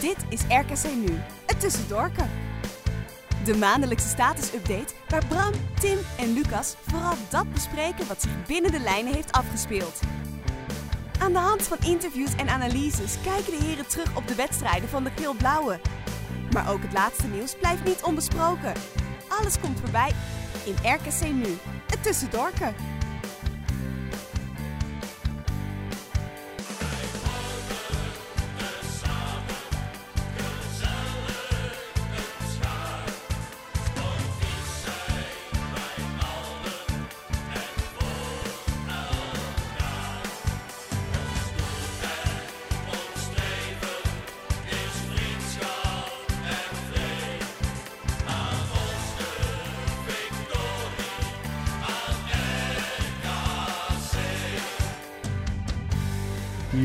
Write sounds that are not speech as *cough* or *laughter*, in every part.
Dit is RKC Nu, het tussendoorken. De maandelijkse status-update waar Bram, Tim en Lucas vooral dat bespreken wat zich binnen de lijnen heeft afgespeeld. Aan de hand van interviews en analyses kijken de heren terug op de wedstrijden van de geel-blauwe. Maar ook het laatste nieuws blijft niet onbesproken. Alles komt voorbij in RKC Nu, het tussendoorken.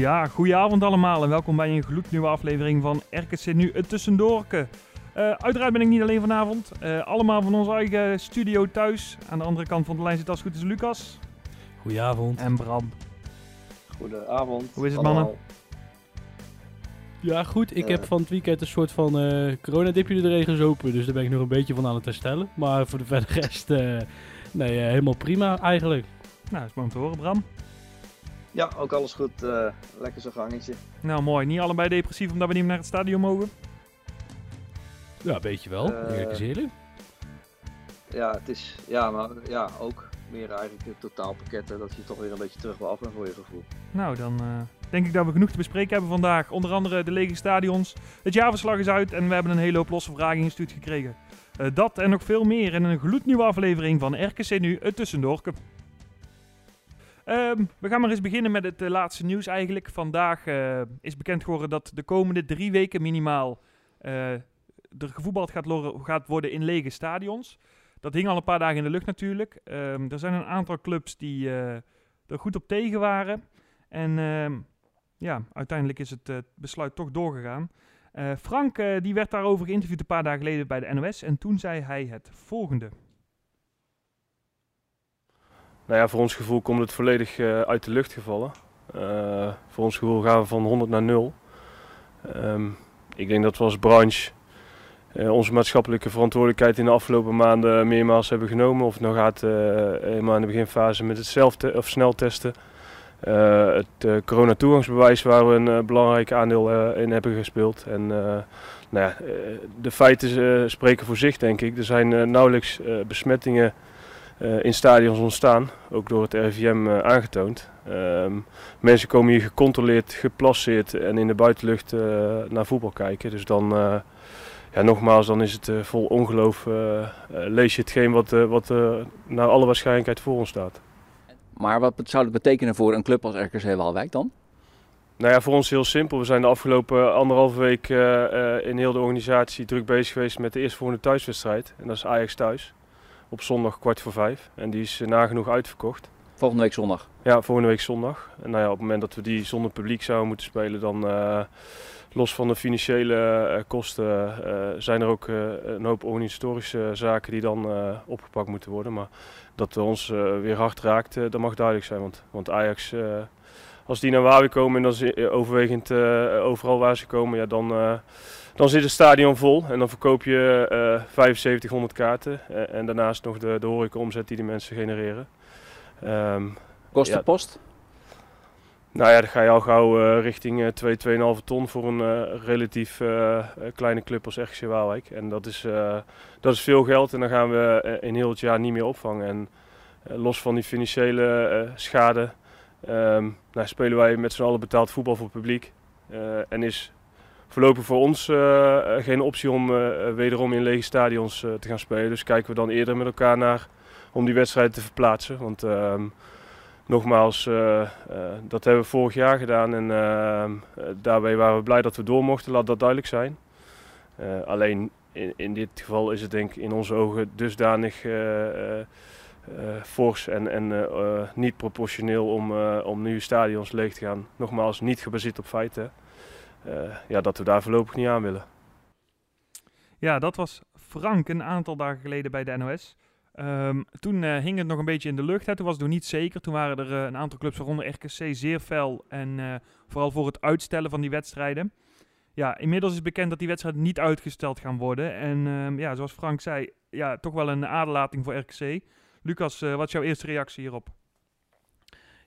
Ja, goedenavond allemaal en welkom bij een gloednieuwe aflevering van RKC Nu het Tussendoorke. Uh, uiteraard ben ik niet alleen vanavond, uh, allemaal van onze eigen studio thuis. Aan de andere kant van de lijn zit als goed is Lucas. Goedenavond. En Bram. Goedenavond. Hoe is het mannen? Ja goed, ik Uh. heb van het weekend een soort van eh coronadipje erin gezopen, dus daar ben ik nog een beetje van aan het herstellen. Maar voor de verder rest, eh, nee, eh, helemaal prima eigenlijk. Nou, is mooi om te horen Bram. Ja, ook alles goed. eh, lekker zo'n gangetje. Nou mooi, niet allebei depressief omdat we niet meer naar het stadion mogen. Ja, een beetje wel, Eh. eerlijk is eerlijk. Ja, het is, ja, maar ja, ook meer eigenlijk het totaalpakket. hè, Dat je toch weer een beetje terug wil af bent voor je gevoel. Nou, dan eh, denk ik dat we genoeg te bespreken hebben vandaag. Onder andere de lege stadions. Het jaarverslag is uit en we hebben een hele hoop losse vragen ingestuurd gekregen. Eh, dat en nog veel meer in een gloednieuwe aflevering van RKC Nu, het Tussendoorke. Ehm, we gaan maar eens beginnen met het eh, laatste nieuws eigenlijk. Vandaag eh, is bekend geworden dat de komende drie weken minimaal eh, er gevoetbald gaat, gaat worden in lege stadions. Dat hing al een paar dagen in de lucht natuurlijk. Ehm, er zijn een aantal clubs die er goed op tegen waren. En ehm, ja, uiteindelijk is het besluit toch doorgegaan. Frank die werd daarover geïnterviewd een paar dagen geleden bij de NOS. En toen zei hij het volgende. Nou ja, voor ons gevoel komt het volledig eh, uit de lucht gevallen. Eh, voor ons gevoel gaan we van 100 naar 0. Ehm, ik denk dat we als branche eh, onze maatschappelijke verantwoordelijkheid in de afgelopen maanden meermaals hebben genomen. Of het nou gaat eh, helemaal in de beginfase met het of sneltesten. Het coronatoegangsbewijs waar we een belangrijk aandeel in hebben gespeeld. En nou ja, de feiten spreken voor zich denk ik. Er zijn nauwelijks besmettingen in stadions ontstaan, ook door het RIVM eh, aangetoond. Ehm, mensen komen hier gecontroleerd, geplaceerd en in de buitenlucht eh, naar voetbal kijken. Dus dan, eh, ja, nogmaals, dan is het eh, vol ongeloof. eh, eh, lees je hetgeen wat, eh, wat eh, naar alle waarschijnlijkheid voor ons staat. Maar wat zou dat betekenen voor een club als RKC Waalwijk dan? Nou ja, voor ons heel simpel. We zijn de afgelopen anderhalve week eh, eh, in heel de organisatie druk bezig geweest met de eerstvolgende thuiswedstrijd. En dat is Ajax thuis. Op zondag kwart voor vijf. En die is eh, nagenoeg uitverkocht. Volgende week zondag. Ja, volgende week zondag. En nou ja, op het moment dat we die zonder publiek zouden moeten spelen, dan eh, los van de financiële eh, kosten, zijn er ook een hoop organisatorische zaken die dan opgepakt moeten worden. Maar dat ons weer hard raakt, dat mag duidelijk zijn. Want, want Ajax, als die naar Waalwijk komen en dan overwegend overal waar ze komen, ja, dan, dan zit het stadion vol. En dan verkoop je eh 7500 kaarten. Eh, en daarnaast nog de, de horecaomzet die die mensen genereren. Ehm, Kosten Ja. post? nou ja, dan ga je al gauw eh, richting eh 2, 2,5 ton voor een relatief kleine club als RGC Waalwijk. En dat is, dat is veel geld en dan gaan we in heel het jaar niet meer opvangen. En los van die financiële schade ehm, nou, spelen wij met z'n allen betaald voetbal voor het publiek. En is voorlopig voor ons eh, eh, geen optie om eh, wederom in lege stadions te gaan spelen. Dus kijken we dan eerder met elkaar naar om die wedstrijd te verplaatsen. Want ehm, nogmaals, dat hebben we vorig jaar gedaan en ehm, eh, daarbij waren we blij dat we door mochten, laat dat duidelijk zijn. Alleen in, in dit geval is het denk in onze ogen dusdanig fors en, en niet proportioneel om, om nu stadions leeg te gaan. Nogmaals, niet gebaseerd op feiten. Eh, ja, dat we daar voorlopig niet aan willen. Ja, dat was Frank een aantal dagen geleden bij de NOS. Ehm, toen eh, hing het nog een beetje in de lucht. Hè. Toen was het nog niet zeker. Toen waren er eh, een aantal clubs, waaronder RKC, zeer fel. En vooral voor het uitstellen van die wedstrijden. ja, inmiddels is bekend dat die wedstrijden niet uitgesteld gaan worden. En ehm, ja, zoals Frank zei, ja, toch wel een aderlating voor RKC. Lucas, wat is jouw eerste reactie hierop?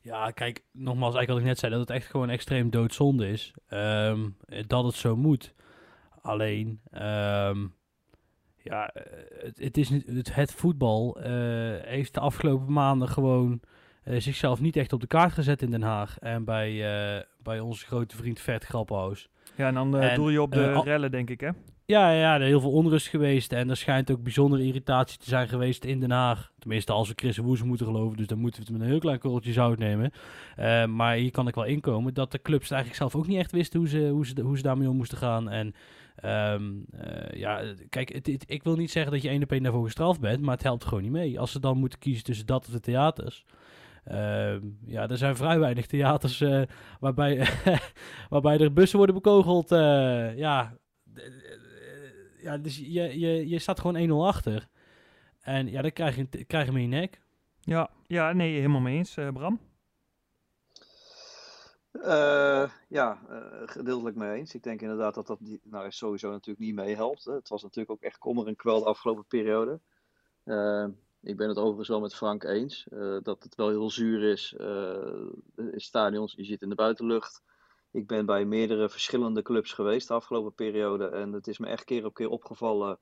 Ja, kijk, nogmaals, eigenlijk wat ik net zei, dat het echt gewoon extreem doodzonde is. Ehm, dat het zo moet. Alleen, ehm, ja, eh, het, het is niet, het, het voetbal eh, heeft de afgelopen maanden gewoon eh, zichzelf niet echt op de kaart gezet in Den Haag. En bij, bij onze grote vriend Vert Grappenhuis. Ja, en dan En, doel je op de rellen, denk ik, hè? Ja, ja, er is heel veel onrust geweest. En er schijnt ook bijzondere irritatie te zijn geweest in Den Haag. Tenminste, als we Chris Woes moeten geloven. Dus dan moeten we het met een heel klein korreltje zout nemen. Eh, maar hier kan ik wel inkomen dat de clubs eigenlijk zelf ook niet echt wisten hoe ze, hoe ze, hoe ze daarmee om moesten gaan. En ehm, eh, ja, kijk, ik wil niet zeggen dat je één op één daarvoor gestraft bent. Maar het helpt gewoon niet mee. Als ze dan moeten kiezen tussen dat of de theaters. Ehm, ja, er zijn vrij weinig theaters eh, waarbij, *laughs* waarbij er bussen worden bekogeld. ja, ja, dus je, je, je staat gewoon 1-0 achter. En ja, dan krijg je, krijg je hem in je nek. Ja, ja nee, helemaal mee eens, eh, Bram. Eh, ja, eh, gedeeltelijk mee eens. Ik denk inderdaad dat dat die- nou, sowieso natuurlijk niet meehelpt. hè. Het was natuurlijk ook echt kommer en kwel de afgelopen periode. Ik ben het overigens wel met Frank eens. eh, dat het wel heel zuur is eh, in stadions. Je zit in de buitenlucht. Ik ben bij meerdere verschillende clubs geweest de afgelopen periode. En het is me echt keer op keer opgevallen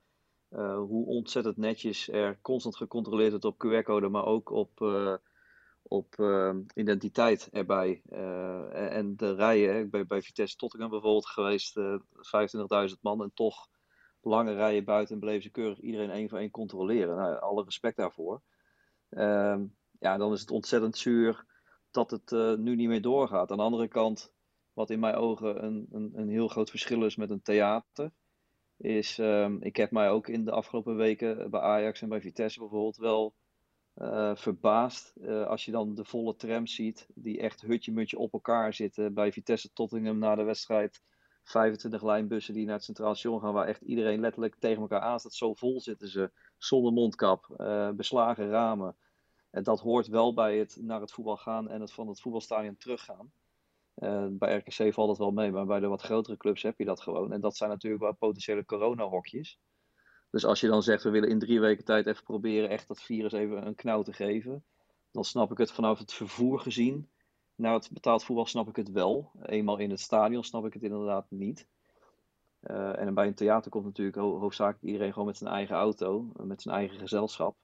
eh, hoe ontzettend netjes er constant gecontroleerd wordt op QR-code, maar ook op, eh, op eh, identiteit erbij. En- de rijen, ik ben bij Vitesse Tottenham bijvoorbeeld geweest, eh 25.000 man en toch lange rijen buiten en bleven ze keurig iedereen één voor één controleren. Nou, alle respect daarvoor. Ehm, ja, dan is het ontzettend zuur dat het nu niet meer doorgaat. Aan de andere kant, wat in mijn ogen een, een, een heel groot verschil is met een theater, is, ehm, ik heb mij ook in de afgelopen weken bij Ajax en bij Vitesse bijvoorbeeld wel eh, verbaasd. eh, als je dan de volle tram ziet, die echt hutje-mutje op elkaar zitten. Bij Vitesse Tottenham na de wedstrijd. 25 lijnbussen die naar het Centraal Station gaan, waar echt iedereen letterlijk tegen elkaar aan staat. Zo vol zitten ze, zonder mondkap, eh, beslagen ramen. En dat hoort wel bij het naar het voetbal gaan en het van het voetbalstadion teruggaan. Eh, bij RKC valt het wel mee, maar bij de wat grotere clubs heb je dat gewoon. En dat zijn natuurlijk wel potentiële coronahokjes. Dus als je dan zegt, we willen in drie weken tijd even proberen echt dat virus even een knauw te geven. Dan snap ik het vanaf het vervoer gezien. Naar het betaald voetbal snap ik het wel. Eenmaal in het stadion snap ik het inderdaad niet. Eh, en bij een theater komt natuurlijk ho- hoofdzakelijk iedereen gewoon met zijn eigen auto. Met zijn eigen gezelschap.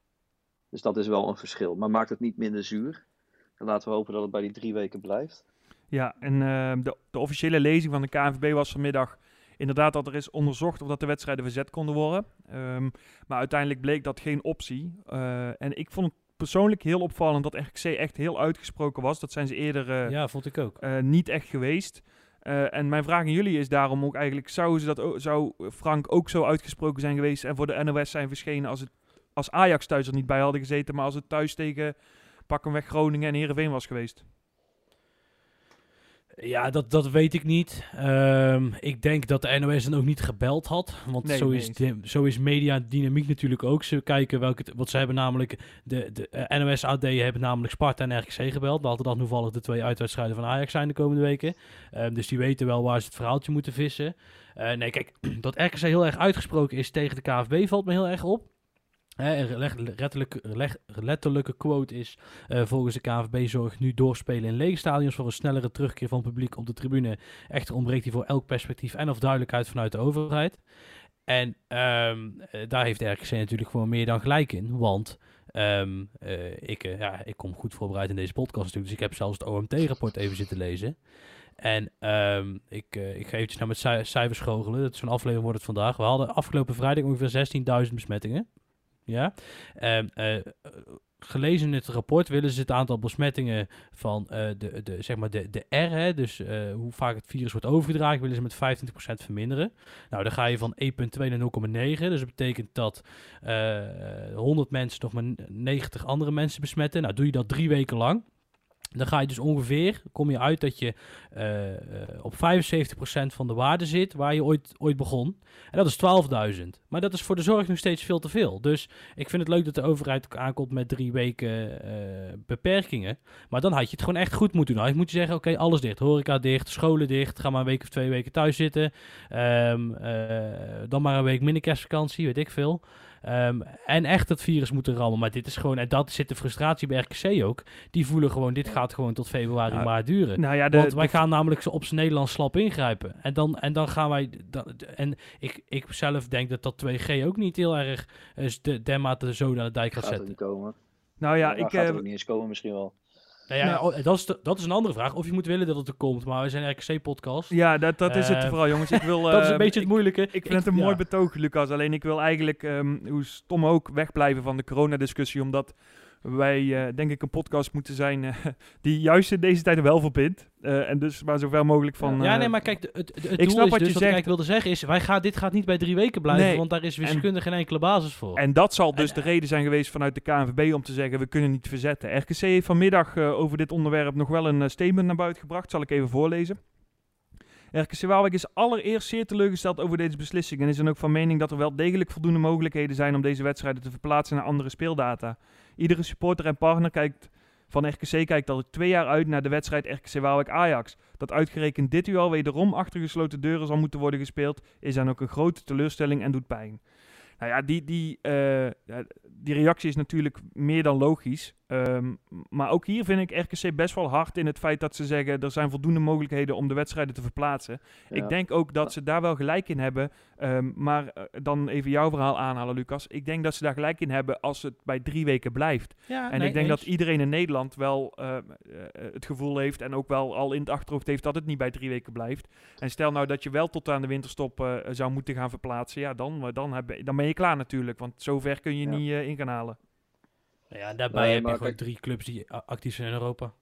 Dus dat is wel een verschil. Maar maakt het niet minder zuur. En laten we hopen dat het bij die drie weken blijft. Ja, en eh, de, de officiële lezing van de KNVB was vanmiddag inderdaad dat er is onderzocht of dat de wedstrijden verzet konden worden. Ehm, maar uiteindelijk bleek dat geen optie. Eh, en ik vond het persoonlijk heel opvallend dat RKC echt heel uitgesproken was. Dat zijn ze eerder eh, ja, vond ik ook. eh, niet echt geweest. En mijn vraag aan jullie is daarom ook eigenlijk, zou, ze dat zou Frank ook zo uitgesproken zijn geweest en voor de NOS zijn verschenen als, het, als Ajax thuis er niet bij hadden gezeten, maar als het thuis tegen pak hem weg Groningen en Heerenveen was geweest? Ja, dat, dat weet ik niet. Ehm, ik denk dat de NOS dan ook niet gebeld had. Want Nee, zo, is de, zo is mediadynamiek natuurlijk ook. Ze kijken welke... Want ze hebben namelijk... De, de eh, NOS AD hebben namelijk Sparta en RKC gebeld. Dat toevallig de twee uitwedstrijden van Ajax zijn de komende weken. Ehm, dus die weten wel waar ze het verhaaltje moeten vissen. Eh, nee, kijk, *clears throat* dat RKC heel erg uitgesproken is tegen de KVB valt me heel erg op. Een letterlijke, quote is: eh, volgens de KNVB zorgt nu doorspelen in lege stadions voor een snellere terugkeer van het publiek op de tribune. Echter ontbreekt hij voor elk perspectief en of duidelijkheid vanuit de overheid. En ehm, eh, daar heeft de natuurlijk gewoon meer dan gelijk in. Want ehm, eh, ik, ja, ik kom goed voorbereid in deze podcast natuurlijk. Dus ik heb zelfs het OMT-rapport even zitten lezen. En ehm, ik, eh, ik ga eventjes naar mijn cij- cijfers goochelen. Dat is zo'n aflevering wordt het vandaag. We hadden afgelopen vrijdag ongeveer 16.000 besmettingen. Ja. Ehm, eh, gelezen in het rapport willen ze het aantal besmettingen van eh, de, de, zeg maar de, de R, hè, dus eh, hoe vaak het virus wordt overgedragen, willen ze met 25% verminderen. Nou, dan ga je van 1,2 naar 0,9. Dus dat betekent dat eh 100 mensen nog maar 90 andere mensen besmetten. Nou, doe je dat drie weken lang. Dan ga je dus ongeveer, kom je uit dat je op 75% van de waarde zit waar je ooit, ooit begon. En dat is 12.000. Maar dat is voor de zorg nog steeds veel te veel. Dus ik vind het leuk dat de overheid aankomt met drie weken eh, beperkingen. Maar dan had je het gewoon echt goed moeten doen. Dan had je moeten zeggen, oké, alles dicht. Horeca dicht, scholen dicht. Ga maar een week of twee weken thuis zitten. Ehm, eh, dan maar een week minder kerstvakantie, weet ik veel. Ehm, en echt het virus moeten rammen. Maar dit is gewoon, en dat zit de frustratie bij RKC ook. Die voelen gewoon, dit gaat gewoon tot februari, Ja. maart duren. Nou ja, de, Want wij de- gaan namelijk zo op zijn Nederlands slap ingrijpen. En dan, en dan gaan wij. Dan, en ik, ik zelf denk dat dat 2G ook niet heel erg eh, de dermate zo naar de dijk gaat Gaat zetten. niet komen. nou ja, Ja, ik, gaat er eh, ook niet eens komen misschien wel. Nou ja, Nou. oh, dat, is de- dat is een andere vraag. Of je moet willen dat het er komt. Maar we zijn RKC-podcast. ja, dat, dat is het Eh, vooral, jongens. Ik wil, *laughs* dat is een beetje het moeilijke. Ik vind het een ja. mooi betoog, Lucas. Alleen ik wil eigenlijk, ehm, hoe stom ook, wegblijven van de coronadiscussie. Omdat wij, eh, denk ik, een podcast moeten zijn eh, *laughs* die juist in deze tijd wel verbindt. Eh, en dus maar zoveel mogelijk van... Ja, nee, maar kijk, het, het, het ik doel snap is wat dus, je wat zegt. ik wilde zeggen is, wij gaan, dit gaat niet bij drie weken blijven, Nee. want daar is wiskunde geen enkele basis voor. En dat zal dus En, de reden zijn geweest vanuit de KNVB om te zeggen, we kunnen niet verzetten. RKC heeft vanmiddag over dit onderwerp nog wel een statement naar buiten gebracht. Zal ik even voorlezen. RKC Waalwijk is allereerst zeer teleurgesteld over deze beslissing en is dan ook van mening dat er wel degelijk voldoende mogelijkheden zijn om deze wedstrijden te verplaatsen naar andere speeldata. Iedere supporter en partner kijkt, van RKC kijkt al twee jaar uit naar de wedstrijd RKC Waalwijk-Ajax. Dat uitgerekend dit uur al wederom achter gesloten deuren zal moeten worden gespeeld, is dan ook een grote teleurstelling en doet pijn. Nou ja, die, die, eh, die reactie is natuurlijk meer dan logisch. Ehm, maar ook hier vind ik RKC best wel hard in het feit dat ze zeggen... er zijn voldoende mogelijkheden om de wedstrijden te verplaatsen. Ja. Ik denk ook dat ze daar wel gelijk in hebben. Ehm, maar eh, dan even jouw verhaal aanhalen, Lucas. Ik denk dat ze daar gelijk in hebben als het bij drie weken blijft. ja, en nee, ik denk eens. dat iedereen in Nederland wel eh, eh, het gevoel heeft... en ook wel al in het achterhoofd heeft dat het niet bij drie weken blijft. En stel nou dat je wel tot aan de winterstop eh, zou moeten gaan verplaatsen... ja, dan, dan, heb, dan ben je klaar natuurlijk. Want zover kun je Ja. niet in gaan halen. Nou ja, daarbij Nee, heb je gewoon kijk- drie clubs die actief zijn in Europa.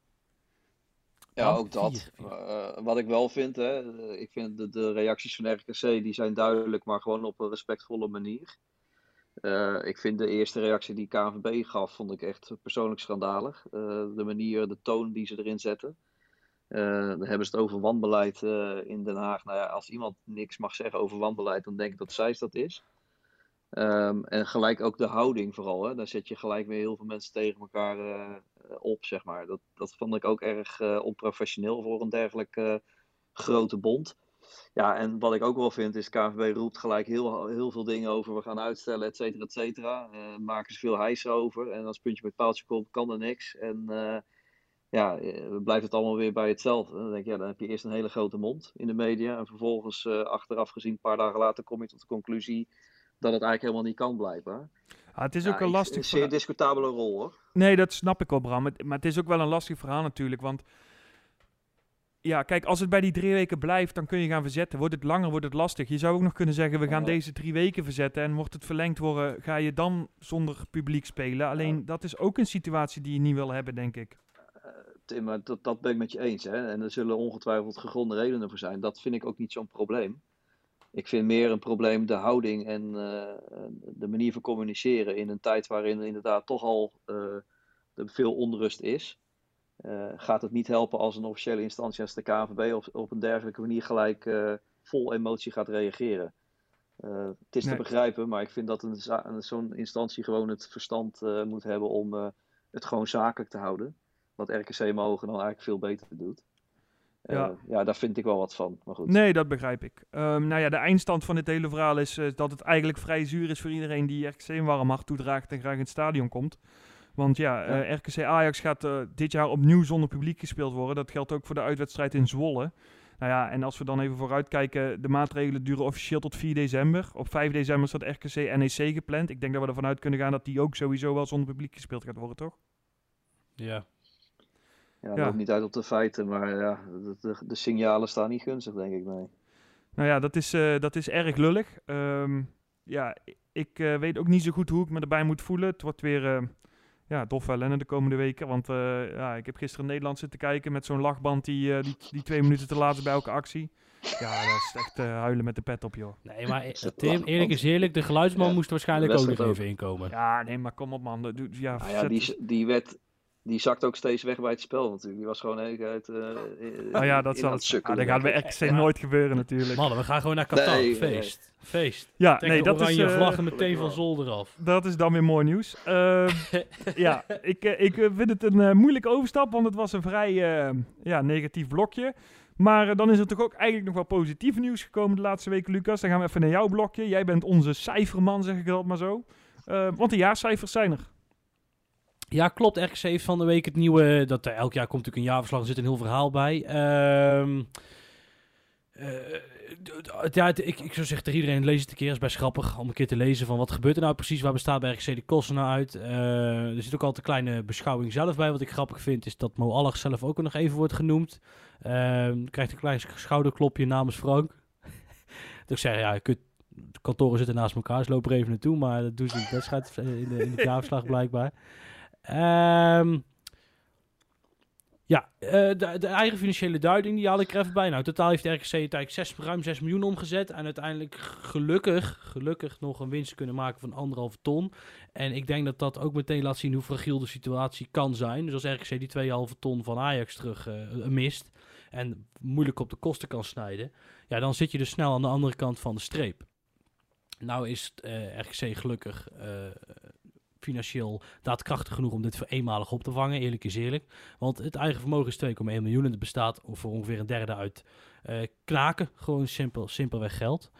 Ja, ook dat. Eh, wat ik wel vind, hè, eh, ik vind de, de reacties van RKC die zijn duidelijk, maar gewoon op een respectvolle manier. Eh, ik vind de eerste reactie die KNVB gaf, vond ik echt persoonlijk schandalig. De manier, de toon die ze erin zetten. Dan hebben ze het over wanbeleid in Den Haag. Nou ja, als iemand niks mag zeggen over wanbeleid, dan denk ik dat zij dat is. Ehm, en gelijk ook de houding vooral. Hè. Daar zet je gelijk weer heel veel mensen tegen elkaar eh, op, zeg maar. Dat, dat vond ik ook erg eh, onprofessioneel voor een dergelijke eh, grote bond. Ja, en wat ik ook wel vind is, KNVB roept gelijk heel, heel veel dingen over. We gaan uitstellen, et cetera, et cetera. Maken ze veel hijs over. En als puntje bij paaltje komt, kan er niks. En ja, blijft het allemaal weer bij hetzelfde. Dan denk ik, ja, dan heb je eerst een hele grote mond in de media. En vervolgens, achteraf gezien, een paar dagen later, kom je tot de conclusie dat het eigenlijk helemaal niet kan, blijkbaar. Ah, het is Ja, ook een ik- lastig Een zeer discutabele rol, hoor. Nee, dat snap ik wel, Bram. Maar het is ook wel een lastig verhaal natuurlijk. Want ja, kijk, als het bij die drie weken blijft, dan kun je gaan verzetten. Wordt het langer, wordt het lastig. Je zou ook nog kunnen zeggen, we gaan Ja. deze drie weken verzetten. En wordt het verlengd worden, ga je dan zonder publiek spelen. Alleen, dat is ook een situatie die je niet wil hebben, denk ik. Tim, maar dat, dat ben ik met je eens. Hè? En er zullen ongetwijfeld gegronde redenen voor zijn. Dat vind ik ook niet zo'n probleem. Ik vind meer een probleem de houding en eh, de manier van communiceren in een tijd waarin inderdaad toch al eh, veel onrust is. Eh, gaat het niet helpen als een officiële instantie als de KNVB op, op een dergelijke manier gelijk vol emotie gaat reageren? Het is Nee. te begrijpen, maar ik vind dat een, zo'n instantie gewoon het verstand moet hebben om het gewoon zakelijk te houden. Wat RKC mogen dan eigenlijk veel beter doet. Eh, Ja. ja, daar vind ik wel wat van. Maar goed. Nee, dat begrijp ik. Ehm, nou ja, de eindstand van dit hele verhaal is eh, dat het eigenlijk vrij zuur is voor iedereen die RKC een warm hart toedraagt en graag in het stadion komt. Want ja, Ja. eh, RKC Ajax gaat eh, dit jaar opnieuw zonder publiek gespeeld worden. Dat geldt ook voor de uitwedstrijd in Zwolle. Nou ja, en als we dan even vooruitkijken, de maatregelen duren officieel tot 4 december. Op 5 december staat RKC NEC gepland. Ik denk dat we ervan uit kunnen gaan dat die ook sowieso wel zonder publiek gespeeld gaat worden, toch? Ja. Ja, niet uit op de feiten, maar ja, de, de, de signalen staan niet gunstig, denk ik. Nee. Nou ja, dat is, eh, dat is erg lullig. Ehm, ja, ik eh, weet ook niet zo goed hoe ik me erbij moet voelen. Het wordt weer eh, ja, dof ellende de komende weken. Want eh, ja, ik heb gisteren Nederland zitten kijken met zo'n lachband die, eh, die, die twee minuten te laat is bij elke actie. Ja, dat is echt eh, huilen met de pet op, joh. Nee, maar Tim, eerlijk is eerlijk, de geluidsman Ja, moest waarschijnlijk ook nog even inkomen. Ja, nee, maar kom op man. Ja, Nou ja, zet- die, die werd die zakt ook steeds weg bij het spel natuurlijk. Die was gewoon de hele tijd eh, Nou ja, dat zal het. Ah, dat gaat bij RKC nooit gebeuren natuurlijk. Mannen, we gaan gewoon naar Qatar. Nee, nee. Feest. Feest. Ja, nee, dat is, oranje eh, vlaggen meteen van zolder af. dat is dan weer mooi nieuws. Ehm, *laughs* ja, ik, eh, ik vind het een moeilijke overstap, want het was een vrij eh, ja, negatief blokje. Maar dan is er toch ook eigenlijk nog wel positief nieuws gekomen de laatste weken, Lucas. Dan gaan we even naar jouw blokje. Jij bent onze cijferman, zeg ik dat maar zo. Eh, want de jaarcijfers zijn er. Ja, klopt. RKC heeft van de week het nieuwe... Dat, eh, elk jaar komt natuurlijk een jaarverslag, er zit een heel verhaal bij. Ehm eh, ja, ik, ik zou zeggen iedereen, lees het een keer. is best grappig om een keer te lezen van wat gebeurt er nou precies. Waar bestaat bij RKC de kosten nou uit? Eh, er zit ook altijd een kleine beschouwing zelf bij. Wat ik grappig vind is dat Mo Allag zelf ook nog even wordt genoemd. Ehm krijgt een klein sch- schouderklopje namens Frank. *laughs* dat ik zeg, ja, je kunt, de kantoren zitten naast elkaar, dus loop er even naartoe. Maar dat doen ze in de in, de, in het jaarverslag blijkbaar. Ehm, ja, eh, de, de eigen financiële duiding, die haal ik er even bij. Nou, totaal heeft RKC uiteindelijk 6, ruim 6 miljoen omgezet. En uiteindelijk gelukkig, gelukkig nog een winst kunnen maken van anderhalve ton. En ik denk dat dat ook meteen laat zien hoe fragiel de situatie kan zijn. Dus als RKC die 2,5 ton van Ajax terug eh, mist en moeilijk op de kosten kan snijden, ja, dan zit je dus snel aan de andere kant van de streep. Nou is eh RKC gelukkig eh, financieel daadkrachtig genoeg om dit voor eenmalig op te vangen, eerlijk is eerlijk. Want het eigen vermogen is 2,1 miljoen en het bestaat voor ongeveer een derde uit eh, knaken. Gewoon simpel, simpelweg geld.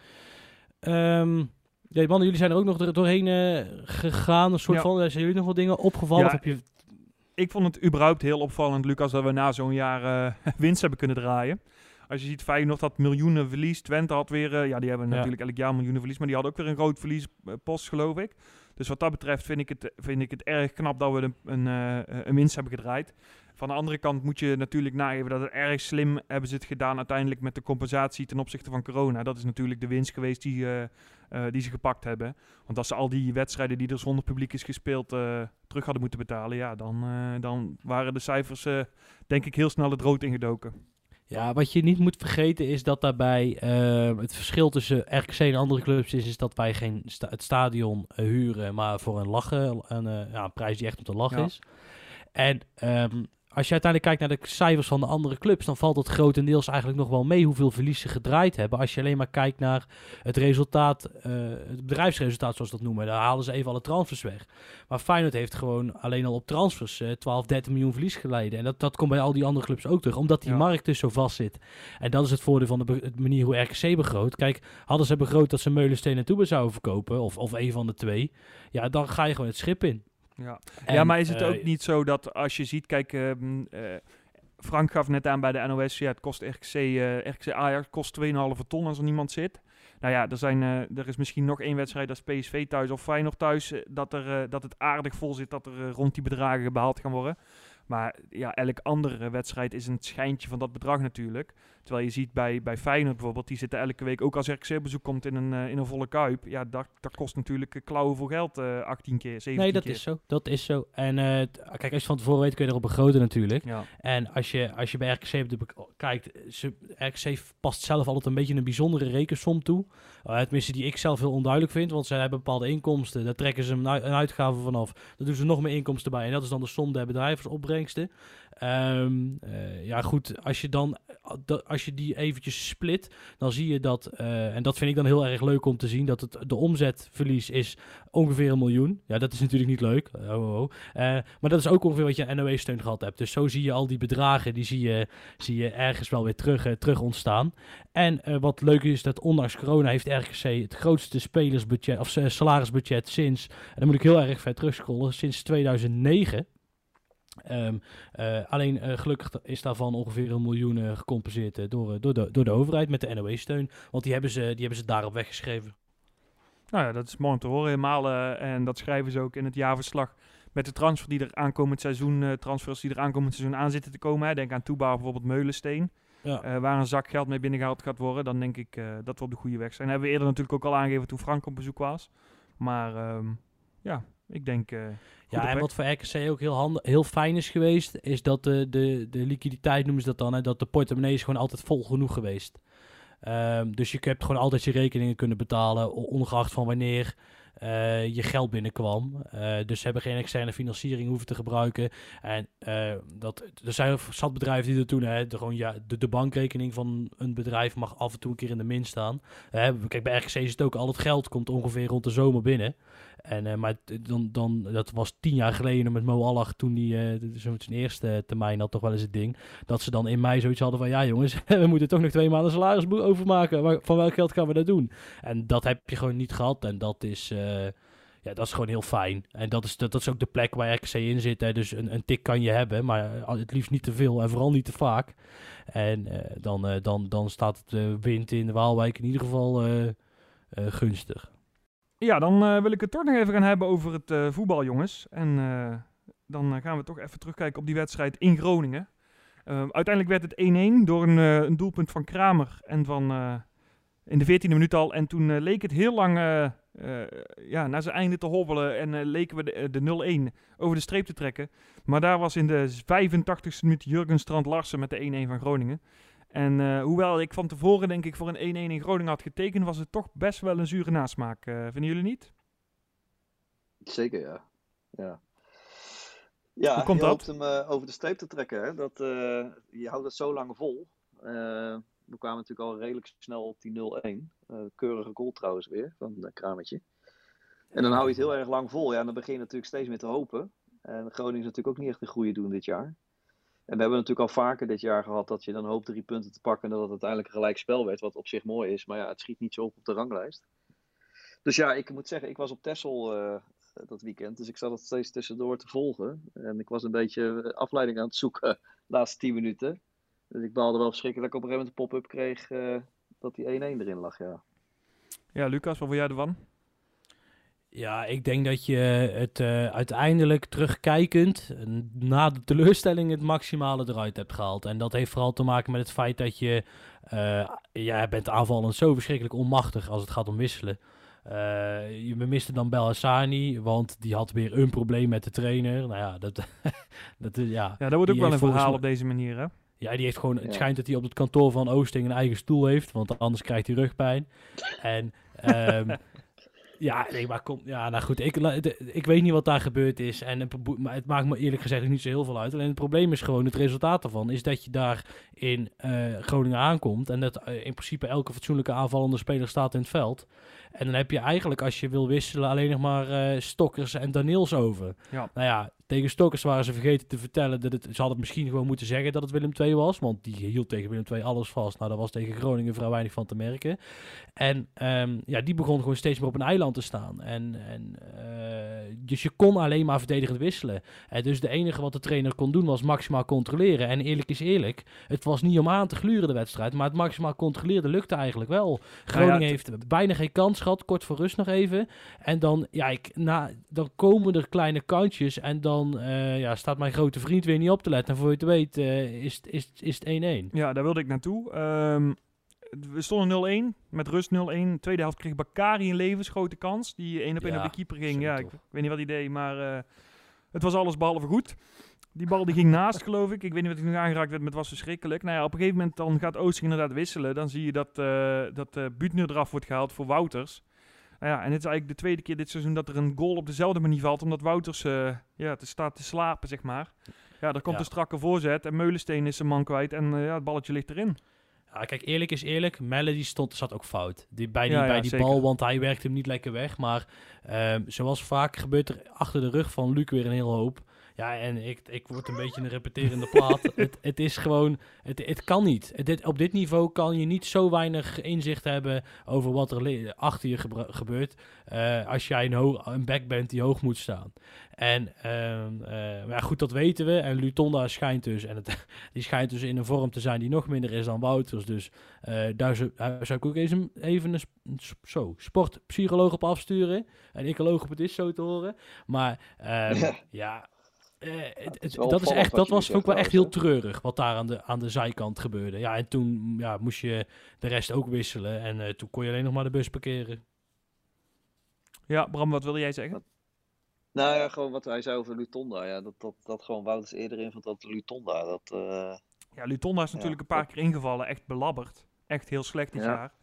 Ehm ja, mannen, jullie zijn er ook nog doorheen eh, gegaan. Een soort Ja. van, zijn jullie nog wat dingen opgevallen? Ja, of heb je... Ik vond het überhaupt heel opvallend, Lucas, dat we na zo'n jaar eh, *laughs* winst hebben kunnen draaien. Als je ziet, Feyenoord had miljoenen verlies. Twente had weer, eh, ja, die hebben Ja. natuurlijk elk jaar miljoenen verlies, maar die hadden ook weer een groot verliespost, geloof ik. Dus wat dat betreft vind ik het, vind ik het erg knap dat we een, een, eh, een winst hebben gedraaid. Van de andere kant moet je natuurlijk nageven dat het erg slim hebben ze het gedaan uiteindelijk met de compensatie ten opzichte van corona. Dat is natuurlijk de winst geweest die, eh, eh, die ze gepakt hebben. Want als ze al die wedstrijden die er zonder publiek is gespeeld terug hadden moeten betalen, ja, dan, dan waren de cijfers denk ik heel snel het rood ingedoken. Ja, wat je niet moet vergeten is dat daarbij eh, het verschil tussen RKC en andere clubs is, is dat wij geen sta- het stadion eh, huren, maar voor een lachen, een, eh, ja, een prijs die echt om te lachen Ja. is. En ehm, als je uiteindelijk kijkt naar de cijfers van de andere clubs, dan valt het grotendeels eigenlijk nog wel mee hoeveel verlies ze gedraaid hebben. Als je alleen maar kijkt naar het resultaat, eh, het bedrijfsresultaat zoals we dat noemen, daar halen ze even alle transfers weg. Maar Feyenoord heeft gewoon alleen al op transfers eh 12, 13 miljoen verlies geleden. En dat, dat komt bij al die andere clubs ook terug, omdat die Ja. markt dus zo vast zit. En dat is het voordeel van de, be- de manier hoe RKC begroot. Kijk, hadden ze begroot dat ze Meulensteen en Toebe zouden verkopen, of, of een van de twee, ja, dan ga je gewoon het schip in. Ja. En, ja, maar is het eh, ook niet zo dat als je ziet, kijk, ehm, eh, Frank gaf net aan bij de NOS, ja, het kost RKC, eh RKC Ajax kost 2,5 ton als er niemand zit. Nou ja, er, zijn, eh, er is misschien nog één wedstrijd, dat is PSV thuis of Feyenoord thuis, eh, dat, er, eh, dat het aardig vol zit, dat er eh, rond die bedragen behaald gaan worden. Maar ja, elk andere wedstrijd is een schijntje van dat bedrag natuurlijk. Terwijl je ziet bij, bij Feyenoord bijvoorbeeld, die zitten elke week, ook als RKC op bezoek komt in een, eh, in een volle kuip. Ja, dat, dat kost natuurlijk eh, klauwen voor geld, eh 18 keer, 17 Nee, dat keer. is zo. Dat is zo. En eh, t- kijk, als je van tevoren weet, kun je erop begroten natuurlijk. Ja. En als je, als je bij RKC op de bek- kijkt, ze, RKC past zelf altijd een beetje een bijzondere rekensom toe. Uh, tenminste, die ik zelf heel onduidelijk vind, want ze hebben bepaalde inkomsten. Daar trekken ze een, ui- een uitgave vanaf. Daar doen ze nog meer inkomsten bij. En dat is dan de som der bedrijfsopbrengsten. Eh, ja, goed, als je dan als je die eventjes split, dan zie je dat, eh, en dat vind ik dan heel erg leuk om te zien, dat het, de omzetverlies is ongeveer een miljoen. Ja, dat is natuurlijk niet leuk. Oh, oh, maar dat is ook ongeveer wat je aan NOE-steun gehad hebt. Dus zo zie je al die bedragen, die zie je, zie je ergens wel weer terug, terug ontstaan. En wat leuk is, dat ondanks corona heeft RKC het grootste spelersbudget, of salarisbudget sinds, en dan moet ik heel erg ver terugscrollen, sinds 2009. Ehm, eh, alleen eh, gelukkig is daarvan ongeveer een miljoen eh, gecompenseerd door, door, de, door de overheid met de NOE-steun. Want die hebben, ze, die hebben ze daarop weggeschreven. Nou ja, dat is mooi om te horen. Helemaal, en dat schrijven ze ook in het jaarverslag met de transfer die er aankomend seizoen, transfers die er aankomend seizoen aan zitten te komen. Hè. Denk aan Toeba, bijvoorbeeld Meulensteen. Ja. waar een zak geld mee binnengehaald gaat worden. Dan denk ik dat we op de goede weg zijn. hebben we eerder natuurlijk ook al aangegeven toen Frank op bezoek was. Maar ehm, ja, ik denk... eh, Ja, en wat voor RKC ook heel, handig, heel fijn is geweest, is dat de, de, de liquiditeit, noemen ze dat dan, hè, dat de portemonnee is gewoon altijd vol genoeg geweest. Ehm, dus je hebt gewoon altijd je rekeningen kunnen betalen, ongeacht van wanneer eh, je geld binnenkwam. Eh, dus ze hebben geen externe financiering hoeven te gebruiken. En dat, er zijn zat bedrijven die dat doen. Hè, de, gewoon, ja, de, de bankrekening van een bedrijf mag af en toe een keer in de min staan. Kijk, bij RGC is het ook al het geld komt ongeveer rond de zomer binnen. En, eh, maar dan, dan, dat was tien jaar geleden met Mo Allach, toen hij eh, zo zijn eerste termijn had, toch wel eens het ding. Dat ze dan in mei zoiets hadden van, ja jongens, *laughs* we moeten toch nog twee maanden salaris overmaken. Waar- Van welk geld gaan we dat doen? En dat heb je gewoon niet gehad. En dat is, eh, ja, dat is gewoon heel fijn. En dat is, dat, dat is ook de plek waar RKC in zit. Hè. Dus een, een tik kan je hebben, maar eh, het liefst niet te veel en vooral niet te vaak. En eh, dan, eh, dan, dan staat eh, wind in de Waalwijk in ieder geval eh, eh, gunstig. Ja, dan eh, wil ik het toch nog even gaan hebben over het eh, voetbal, jongens. En eh, dan gaan we toch even terugkijken op die wedstrijd in Groningen. Uiteindelijk werd het 1-1 door een, een doelpunt van Kramer en van in de 14e minuut al. En toen leek het heel lang ja, naar zijn einde te hobbelen en leken we de, de 0-1 over de streep te trekken. Maar daar was in de 85e minuut Jurgen Strand Larsen met de 1-1 van Groningen. En eh, hoewel ik van tevoren denk ik voor een 1-1 in Groningen had getekend, was het toch best wel een zure nasmaak. eh, vinden jullie niet? Zeker, ja. Ja, ja Hoe komt je dat? hoopt hem eh, over de streep te trekken. Hè? Dat, je houdt het zo lang vol. We kwamen natuurlijk al redelijk snel op die 0-1. Eh, keurige goal trouwens weer, van uh, Kramertje. En dan hou je het heel erg lang vol. Ja, en dan begin je natuurlijk steeds meer te hopen. En Groningen is natuurlijk ook niet echt een goede doen dit jaar. En we hebben natuurlijk al vaker dit jaar gehad dat je dan hoopt drie punten te pakken en dat het uiteindelijk een gelijk spel werd, wat op zich mooi is. Maar ja, het schiet niet zo op op de ranglijst. Dus ja, ik moet zeggen, ik was op Texel uh, dat weekend, dus ik zat het steeds tussendoor te volgen. En ik was een beetje afleiding aan het zoeken de laatste tien minuten. Dus ik baalde wel verschrikkelijk dat ik op een gegeven moment een pop-up kreeg dat die 1-1 erin lag, ja. Ja, Lucas, wat wil jij ervan? Ja, ik denk dat je het uh, uiteindelijk terugkijkend na de teleurstelling het maximale eruit hebt gehaald. En dat heeft vooral te maken met het feit dat je, uh, jij bent aanvallend zo verschrikkelijk onmachtig als het gaat om wisselen. Uh, je miste dan Bel Hassani, want die had weer een probleem met de trainer. Nou ja, dat, *laughs* dat is ja. Ja, dat wordt ook wel een verhaal op deze manier, hè? Ja, die heeft gewoon. Het ja. schijnt dat hij op het kantoor van Oosting een eigen stoel heeft, want anders krijgt hij rugpijn. En um, *laughs* ja, nee, maar kom. Ja, nou goed. Ik, ik weet niet wat daar gebeurd is. En het, maakt me eerlijk gezegd niet zo heel veel uit. Alleen het probleem is gewoon het resultaat daarvan. Is dat je daar in uh, Groningen aankomt. En dat uh, in principe elke fatsoenlijke aanvallende speler staat in het veld. En dan heb je eigenlijk, als je wil wisselen, alleen nog maar uh, Stokkers en Daniels over. Ja. Nou ja, tegen Stokkers waren ze vergeten te vertellen dat het. Ze hadden misschien gewoon moeten zeggen dat het Willem II was. Want die hield tegen Willem II alles vast. Nou, daar was tegen Groningen vrij weinig van te merken. En um, ja, die begon gewoon steeds meer op een eiland te staan. En, en uh, dus je kon alleen maar verdedigend wisselen. En dus de enige wat de trainer kon doen was maximaal controleren. En eerlijk is eerlijk, het was niet om aan te gluren de wedstrijd. Maar het maximaal controleren lukte eigenlijk wel. Groningen nou ja, heeft bijna geen kans Kort voor rust nog even. En dan, ja, ik, na, dan komen er kleine kantjes. En dan uh, ja, staat mijn grote vriend weer niet op te letten. En voor je het weet uh, is, is, is het 1-1. Ja, daar wilde ik naartoe. Um, we stonden 0-1, met rust 0-1. Tweede helft kreeg Bakari een levensgrote kans. Die 1 op 1 ja, op de keeper ging. Ja, ik, ik, weet niet wat hij deed, maar uh, het was alles behalve goed. Die bal die ging naast, geloof ik. Ik weet niet wat hij nog aangeraakt werd, maar het was verschrikkelijk. Nou ja, op een gegeven moment dan gaat Oosting inderdaad wisselen. Dan zie je dat, uh, dat uh, Butner eraf wordt gehaald voor Wouters. Nou ja, en het is eigenlijk de tweede keer dit seizoen dat er een goal op dezelfde manier valt. Omdat Wouters uh, ja, te staat te slapen, zeg maar. Ja, er komt ja. een strakke voorzet en Meulensteen is zijn man kwijt. En ja, het balletje ligt erin. Ja, kijk, eerlijk is eerlijk. Melody stond, zat ook fout. Die, bij die, ja, bij die bal, want hij werkte hem niet lekker weg. Maar um, zoals vaak gebeurt er achter de rug van Luc weer een hele hoop. Ja, en ik, ik word een beetje een repeterende plaat. *laughs* het, het is gewoon, het, het kan niet. Het, op dit niveau kan je niet zo weinig inzicht hebben over wat er achter je gebeurt. Uh, als jij een, een back bent die hoog moet staan. En uh, uh, ja, goed, dat weten we. En Lutonda schijnt dus, en het, *laughs* die schijnt dus in een vorm te zijn die nog minder is dan Wouters. Dus uh, daar, zou, daar zou ik ook eens een, even een zo, sportpsycholoog op afsturen. En ecoloog op het is zo te horen. Maar *laughs* ja. ja uh, het, dat, is echt, dat was ook wel echt heel treurig wat daar aan de, aan de zijkant gebeurde. Ja, en toen ja, moest je de rest ook wisselen. En uh, toen kon je alleen nog maar de bus parkeren. Ja, Bram, wat wilde jij zeggen? Nou ja, gewoon wat hij zei over Lutonda. Ja, dat, dat, dat gewoon Wouters eerder invalt dat Lutonda. Dat, uh... Ja, Lutonda is natuurlijk ja, een paar keer ingevallen. Echt belabberd. Echt heel slecht dit ja. jaar.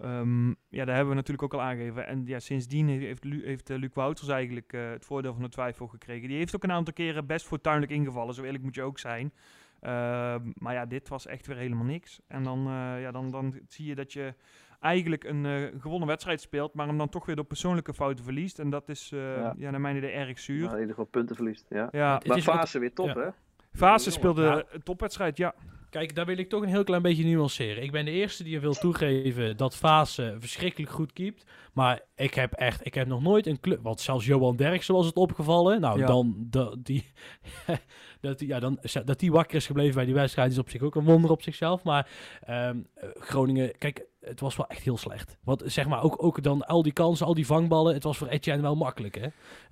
Ehm, ja, daar hebben we natuurlijk ook al aangegeven. En ja, sindsdien heeft, Lu- heeft eh, Luc Wouters eigenlijk eh, het voordeel van de twijfel gekregen. Die heeft ook een aantal keren best fortuinlijk ingevallen, zo eerlijk moet je ook zijn. Ehm, maar ja, dit was echt weer helemaal niks. En dan, eh, ja, dan, dan zie je dat je eigenlijk een eh, gewonnen wedstrijd speelt, maar hem dan toch weer door persoonlijke fouten verliest. En dat is eh, ja. Ja. naar mijn idee erg zuur. Nou, in ieder geval punten verliest. Ja. Ja, Maar fase weer top, ja. hè? Fase speelde Ja. een topwedstrijd, ja. Kijk, daar wil ik toch een heel klein beetje nuanceren. Ik ben de eerste die wil toegeven dat Fase verschrikkelijk goed keept. Maar ik heb echt, ik heb nog nooit een club, want zelfs Johan Derksen was het opgevallen. Nou, Ja. dan, dat die, *laughs* dat, die, ja, dan, dat die wakker is gebleven bij die wedstrijd is op zich ook een wonder op zichzelf. Maar ehm, eh, Groningen, kijk, het was wel echt heel slecht. Want zeg maar, ook, ook dan al die kansen, al die vangballen, het was voor Etienne wel makkelijk, hè?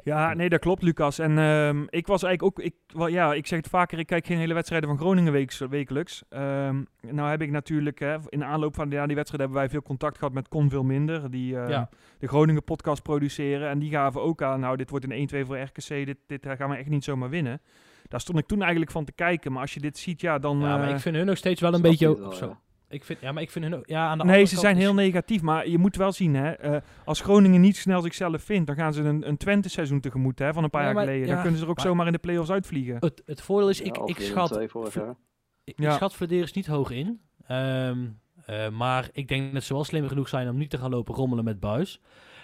Ja, nee, dat klopt, Lucas. En ehm, ik was eigenlijk ook, ik, wel, ja, ik zeg het vaker, ik kijk geen hele wedstrijden van Groningen weeks, wekelijks. Ehm, nou heb ik natuurlijk, hè, in de aanloop van ja, die wedstrijd hebben wij veel contact gehad met Con Veel Minder, die ehm, Ja. de Groningen podcast produceren. En die gaven ook aan, nou, dit wordt een 1-2 voor RKC, dit, dit gaan we echt niet zomaar winnen. Daar stond ik toen eigenlijk van te kijken, maar als je dit ziet, ja, dan... Ja, maar eh, ik vind hun nog steeds wel een beetje... wel, zo. ja. Ik vind, ja, maar ik vind hun ook... Ja, aan de Nee, ze zijn is- heel negatief, maar je moet wel zien, hè, eh, als Groningen niet snel zichzelf vindt, dan gaan ze een, een Twente-seizoen tegemoet hè, van een paar Ja, jaar maar- geleden. ja, dan kunnen ze er ook maar- zomaar in de play-offs uitvliegen. Het, het voordeel is, ik, ik schat... Ik, Ja. ik schat Vladeris niet hoog in. Ehm, eh, maar ik denk dat ze wel slim genoeg zijn om niet te gaan lopen rommelen met Buis.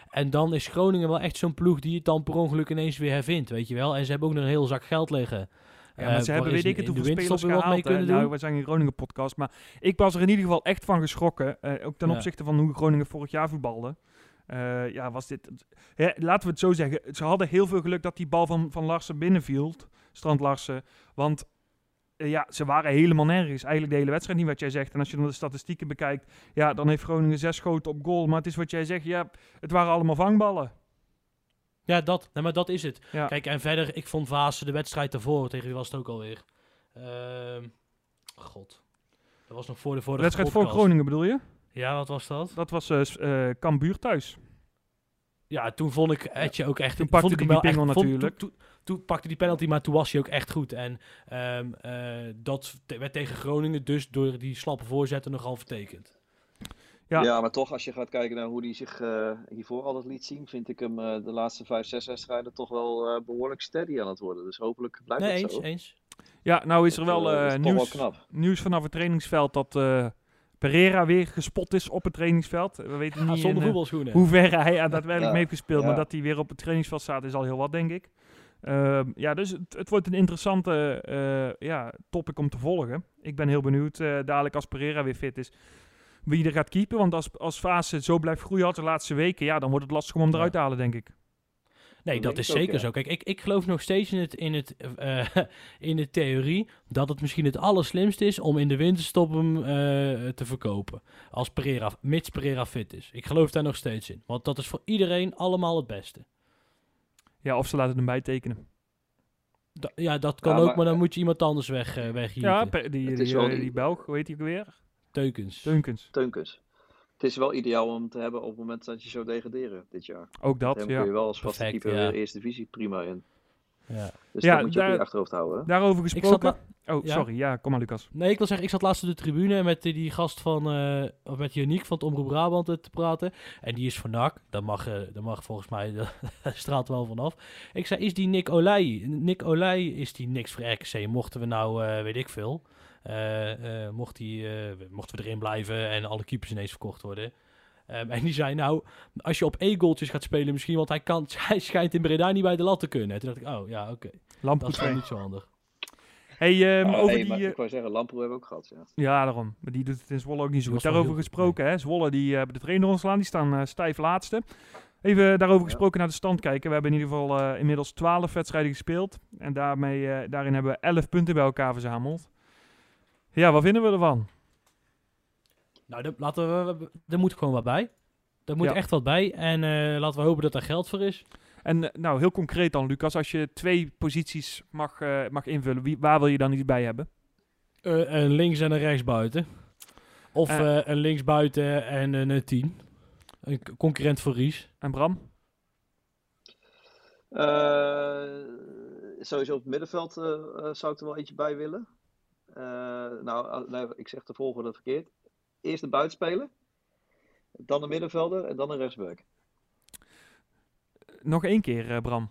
En dan is Groningen wel echt zo'n ploeg die het dan per ongeluk ineens weer hervindt, weet je wel. En ze hebben ook nog een heel zak geld liggen. Ja, maar Eh, ze hebben weet ik het in hoeveel spelers gehaald. mee kunnen Nou, doen. we zijn een Groningen podcast, maar ik was er in ieder geval echt van geschrokken. eh, ook ten opzichte van hoe Groningen vorig jaar voetbalde. Eh, ja, was dit... Laten we het zo zeggen. Ze hadden heel veel geluk dat die bal van, van Larsen binnenviel. Strand Larsen. Want eh, ja, ze waren helemaal nergens. Eigenlijk de hele wedstrijd niet wat jij zegt. En als je dan de statistieken bekijkt, ja, dan heeft Groningen zes schoten op goal. Maar het is wat jij zegt, ja, het waren allemaal vangballen. Ja, dat, nee, maar dat is het. Ja. Kijk, en verder, ik vond Vaassen de wedstrijd daarvoor, tegen wie was het ook alweer? Ehm God. Dat was nog voor de vorige wedstrijd voor. Groningen bedoel je? Ja, wat was dat? Dat was eh, Cambuur thuis. Ja, toen vond ik Etje ook echt... Toen pakte ik die vond- natuurlijk. Toen, toen, toen pakte die penalty, maar toen was hij ook echt goed. En ehm, eh, dat te- werd tegen Groningen dus door die slappe voorzetten nogal vertekend. Ja. Ja. maar toch, als je gaat kijken naar hoe hij zich eh, hiervoor altijd liet zien, vind ik hem eh, de laatste vijf, zes wedstrijden toch wel eh, behoorlijk steady aan het worden. Dus hopelijk blijft Nee, dat eens, zo. eens. Ja, nou is er Dat, wel is nieuws, knap. nieuws vanaf het trainingsveld dat eh, Pereira weer gespot is op het trainingsveld. We weten Ja, niet zonder in, hoe ver hij er daadwerkelijk Ja, mee heeft gespeeld, ja. maar dat hij weer op het trainingsveld staat is al heel wat, denk ik. Ehm, ja, dus het, het wordt een interessante eh, ja, topic om te volgen. Ik ben heel benieuwd, eh, dadelijk als Pereira weer fit is, wie er gaat keepen. Want als, als Fase zo blijft groeien als de laatste weken, ja, dan wordt het lastig om hem Ja. eruit te halen, denk ik. Nee, Dat is ook, zeker ja. zo. Kijk, ik, ik geloof nog steeds in, het, in, het, eh, *laughs* in de theorie dat het misschien het allerslimste is om in de winterstop hem eh, te verkopen. Als Pereira, mits Pereira fit is. Ik geloof daar nog steeds in. Want dat is voor iedereen allemaal het beste. Ja, of ze laten hem bijtekenen. Da- ja, dat kan Ja, ook, maar- maar dan moet je iemand anders weg, eh weghieten. Ja, die, die, eh, die- die Belg, hoe heet hij ook weer? Teukens. Teunkens. Teunkens. Het is wel ideaal om te hebben op het moment dat je zou degraderen dit jaar. Ook dat, Dan ja. kun je wel als vaste Perfect, keeper ja. eerste divisie prima in. Ja. Dus Ja, dat moet je ook daar- in je achterhoofd houden. hè? Daarover gesproken. oh, ja? sorry. Ja, kom maar, Lucas. Nee, ik wil zeggen, ik zat laatst op de tribune met die, die gast van, eh, of met Janiek van het Omroep Brabant eh, te praten. En die is van NAC. Dat mag, eh, dat mag volgens mij, dat *laughs* straalt wel vanaf. Ik zei, is die Nick Olij? Nick Olij, is die niks voor RKC? Mochten we nou, eh, weet ik veel, mocht die, eh, mochten we erin blijven en alle keepers ineens verkocht worden. Ehm, en die zei, nou, als je op E-goaltjes gaat spelen misschien, want hij, kan, *laughs* hij schijnt in Breda niet bij de lat te kunnen. En toen dacht ik, oh ja, oké. Dat Lamproet is wel niet zo handig. Hey, ehm, Ah, over hey, die... maar eh, ik wou zeggen, Lamproe hebben we ook gehad. Ja. ja, daarom. Maar die doet het in Zwolle ook niet zo goed. Daarover gesproken, hè. Zwolle, die eh, hebben de trainer ontslaan. Die staan eh, stijf laatste. Even daarover Ja. gesproken naar de stand kijken. We hebben in ieder geval eh, inmiddels 12 wedstrijden gespeeld. En daarmee, eh, daarin hebben we 11 punten bij elkaar verzameld. Ja, wat vinden we ervan? Nou, daar- laten we, er moet gewoon wat bij. Er moet Ja. echt wat bij. En eh, laten we hopen dat er geld voor is. En eh, nou, heel concreet dan, Lucas. Als je twee posities mag, eh, mag invullen, wie, waar wil je dan iets bij hebben? Eh, een links en een rechts buiten. Of een links buiten en een tien. Een concurrent voor Ries. En Bram? Eh, sowieso op het middenveld zou ik er wel eentje bij willen. Eh, nou, nee, ik zeg de volgende verkeerd. Eerst de buitenspeler. dan een middenvelder en dan een rechtsback. Nog één keer, eh, Bram.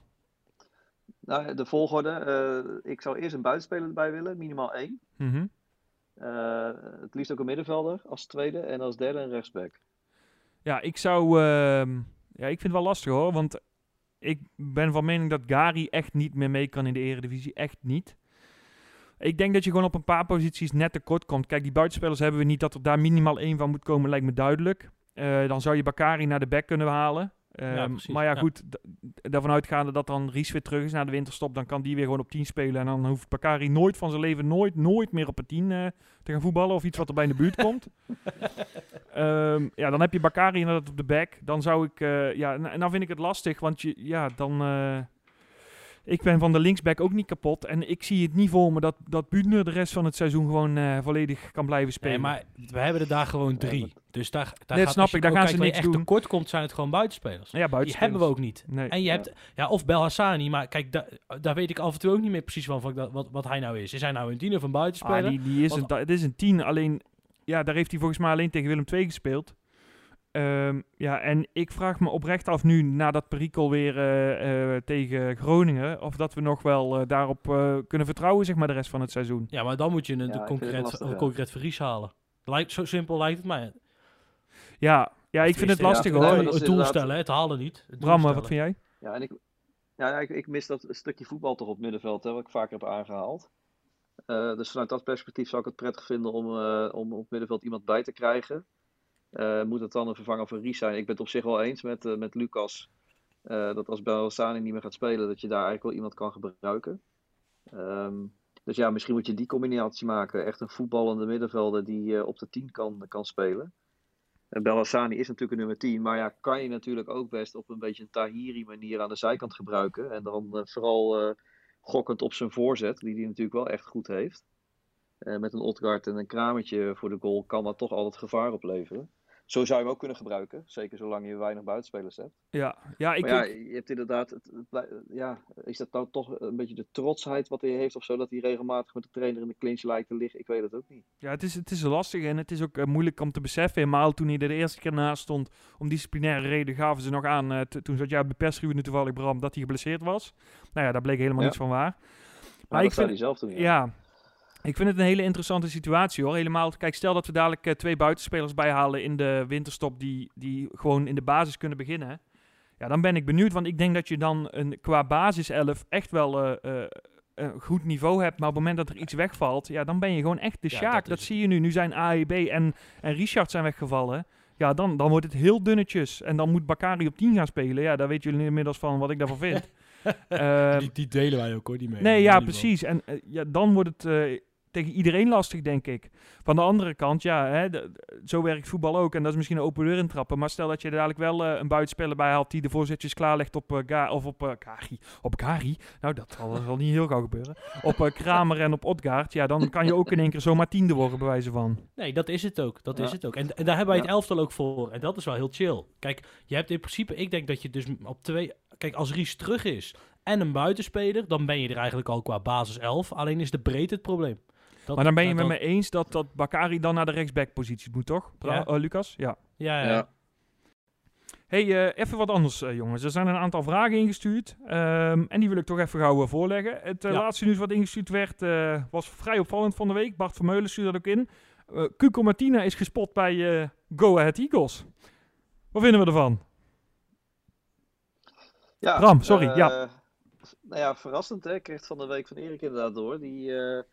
Nou, de volgorde. eh, ik zou eerst een buitenspeler erbij willen, minimaal één. Mhm. Eh, het liefst ook een middenvelder als tweede en als derde een rechtsback. Ja, ik zou. ehm, ja, ik vind het wel lastig hoor. Want ik ben van mening dat Gary echt niet meer mee kan in de Eredivisie. Echt niet. Ik denk dat je gewoon op een paar posities net tekort komt. Kijk, die buitenspelers hebben we niet. Dat er daar minimaal één van moet komen, lijkt me duidelijk. Eh, dan zou je Bakari naar de back kunnen halen. Ehm, maar ja, goed. Daarvan uitgaande dat dan Ries weer terug is na de winterstop. Dan kan die weer gewoon op 10 spelen. En dan hoeft Bakari nooit van zijn leven, nooit, nooit meer op een 10 eh, te gaan voetballen. Of iets wat er bij in de buurt *laughs* komt. Ehm, ja, dan heb je Bakari inderdaad op de back. Dan zou ik, eh, ja, en, en dan vind ik het lastig, want je, ja, dan, ik ben van de linksback ook niet kapot. En ik zie het niet voor me dat, dat de rest van het seizoen gewoon eh, volledig kan blijven spelen. Nee, maar we hebben er daar gewoon drie. Dus daar, daar gaat, snap ik, daar gaan kijkt ze niks echt doen. tekort komt, zijn het gewoon buitenspelers. ja, Die buitenspelers. hebben we ook niet. Nee. En je hebt, ja, of Belhassani, maar kijk, da- daar weet ik af en toe ook niet meer precies van, wat, wat hij nou is. Is hij nou een tien of een buitenspeler? Ah, die, die is Want- een, het is een 10, alleen ja, daar heeft hij volgens mij alleen tegen Willem II gespeeld. Ehm, ja, en ik vraag me oprecht af nu, na dat perikel weer eh, eh, tegen Groningen, of dat we nog wel eh, daarop eh, kunnen vertrouwen, zeg maar, de rest van het seizoen. Ja, maar dan moet je een Ja, ik vind het concurrent, lastig, een ja. concurrent verlies halen. Lijkt, zo simpel lijkt het mij. Ja, ja ik vind het lastig ja, hoor. nee, Het, doel inderdaad- stellen, hè, het halen niet. Het Bram, wat vind jij? Ja, en ik, ja, ik, ik mis dat stukje voetbal toch op het middenveld, hè, wat ik vaker heb aangehaald. Eh, dus vanuit dat perspectief zou ik het prettig vinden om, eh, om op het middenveld iemand bij te krijgen. Eh, moet het dan een vervanger van Ries zijn? Ik ben het op zich wel eens met, eh, met Lucas. eh, dat als Belhassani niet meer gaat spelen, dat je daar eigenlijk wel iemand kan gebruiken. Ehm, dus ja, misschien moet je die combinatie maken. Echt een voetballende middenvelder die op de 10 kan, kan spelen. En Belhassani is natuurlijk een nummer 10, maar ja, kan je natuurlijk ook best op een beetje een Tahiri manier aan de zijkant gebruiken. En dan vooral gokkend op zijn voorzet, die hij natuurlijk wel echt goed heeft. Met een Otgaard en een Kramertje voor de goal kan dat toch altijd gevaar opleveren. Zo zou je hem ook kunnen gebruiken, zeker zolang je weinig buitenspelers hebt. Ja, ja ik maar ja, je hebt inderdaad, het, het blij- ja, is dat nou toch een beetje de trotsheid wat hij heeft of zo, dat hij regelmatig met de trainer in de clinch lijkt te liggen? Ik weet het ook niet. Ja, het is, het is lastig en het is ook eh, moeilijk om te beseffen. Helemaal toen hij er de eerste keer naast stond, om disciplinaire reden, gaven ze nog aan. eh, toen zat jij op de toevallig, Bram, dat hij geblesseerd was. Nou ja, daar bleek helemaal Ja. niets van waar. Maar, ik zei vind, hij zelf toen. ja, ik vind het een hele interessante situatie hoor. Helemaal, kijk, stel dat we dadelijk eh, twee buitenspelers bijhalen in de winterstop die, die gewoon in de basis kunnen beginnen. Ja, dan ben ik benieuwd, want ik denk dat je dan een, qua basiself echt wel eh, eh, een goed niveau hebt. Maar op het moment dat er iets wegvalt, ja, dan ben je gewoon echt de Ja, Sjaak. dat zie je nu. Nu zijn AEB en, en Richard zijn weggevallen. Ja, dan, dan wordt het heel dunnetjes. En dan moet Bakari op 10 gaan spelen. Ja, daar weten jullie inmiddels van wat ik daarvan vind. *laughs* *laughs* Ehm, die, die delen wij ook hoor, die mee. Nee, ja, precies. En eh, ja, dan wordt het eh, tegen iedereen lastig, denk ik. Van de andere kant, ja, hè, zo werkt voetbal ook. En dat is misschien een open deur intrappen. Maar stel dat je er dadelijk wel eh, een buitenspeler bij haalt die de voorzetjes klaarlegt op eh, Ga of op eh Gari. Op Gari? Nou, dat zal, zal niet heel gauw gebeuren. Op eh, Kramer en op Odgaard. Ja, dan kan je ook in één keer zomaar tiende worden, bij wijze van. Nee, dat is het ook. Dat Ja. is het ook. En, en daar hebben wij het elftal ook voor. En dat is wel heel chill. Kijk, je hebt in principe, ik denk dat je dus op twee. Kijk, als Ries terug is en een buitenspeler, dan ben je er eigenlijk al qua basis 11. Alleen is de breedte het probleem. Dat- Maar dan ben je met me eens dat, dat Bakari dan naar de rechtsback-positie moet, toch? Ja. eh, Lucas? Ja. Ja, ja. Ja. Hey, eh, even wat anders, eh, jongens. Er zijn een aantal vragen ingestuurd. ehm, en die wil ik toch even gauw voorleggen. Het Ja. laatste nieuws wat ingestuurd werd, eh, was vrij opvallend van de week. Bart Vermeulen stuurde dat ook in. Eh Cuco Martina is gespot bij eh, Go Ahead Eagles. Wat vinden we ervan? Ja, Bram, sorry, eh, ja. Nou ja, verrassend hè. Ik kreeg het van de week van Erik inderdaad door. Die, eh,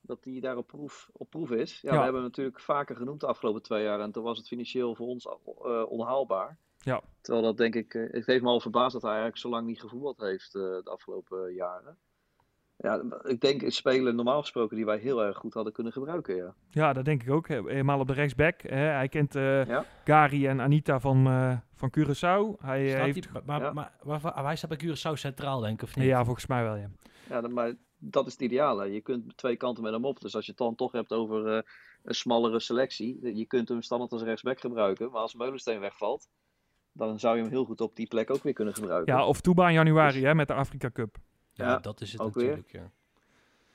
dat hij daar op proef, op proef is. Ja, Ja. we hebben hem natuurlijk vaker genoemd de afgelopen twee jaar. En toen was het financieel voor ons eh, onhaalbaar. Ja. Terwijl dat denk ik... eh, het heeft me al verbaasd dat hij eigenlijk zo lang niet gevoetbald heeft eh, de afgelopen jaren. Ja, ik denk een speler normaal gesproken die wij heel erg goed hadden kunnen gebruiken, ja. Ja, dat denk ik ook. Helemaal op de rechtsback. Hè. Hij kent eh, Ja. Gary en Anita van, eh, van Curaçao. Hij eh, Staat heeft... die- maar, maar, ja. maar, maar- maar hij staat bij Curaçao centraal, denk ik, of niet? Ja, volgens mij wel, ja. Ja, dan- maar dat is het ideale. Je kunt twee kanten met hem op. Dus als je het dan toch hebt over eh, een smallere selectie, je kunt hem standaard als rechtsback gebruiken. Maar als Meulensteen wegvalt, dan zou je hem heel goed op die plek ook weer kunnen gebruiken. Ja, of Toeba in januari hè, met de Afrika Cup. Ja, dat is het ook weer. natuurlijk, ja.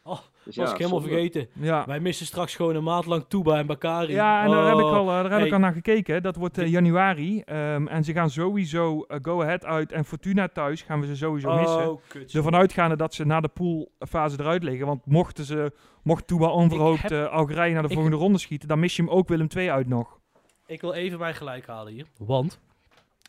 Oh, Dus was ik helemaal zonde. vergeten. Ja. Wij missen straks gewoon een maand lang Tuba en Bakari. Ja, en daar heb ik Oh. al, eh, daar heb ik al naar gekeken. Dat wordt eh, januari. Ehm, en ze gaan sowieso eh, Go Ahead uit en Fortuna thuis gaan we ze sowieso missen. Oh, kut. Ervan uitgaande dat ze na de poolfase eruit liggen. Want mochten ze, mocht Touba onverhoopt heb- eh, Algerije naar de ik- volgende ronde schieten, dan mis je hem ook Willem II uit nog. Ik wil even mijn gelijk halen hier. Want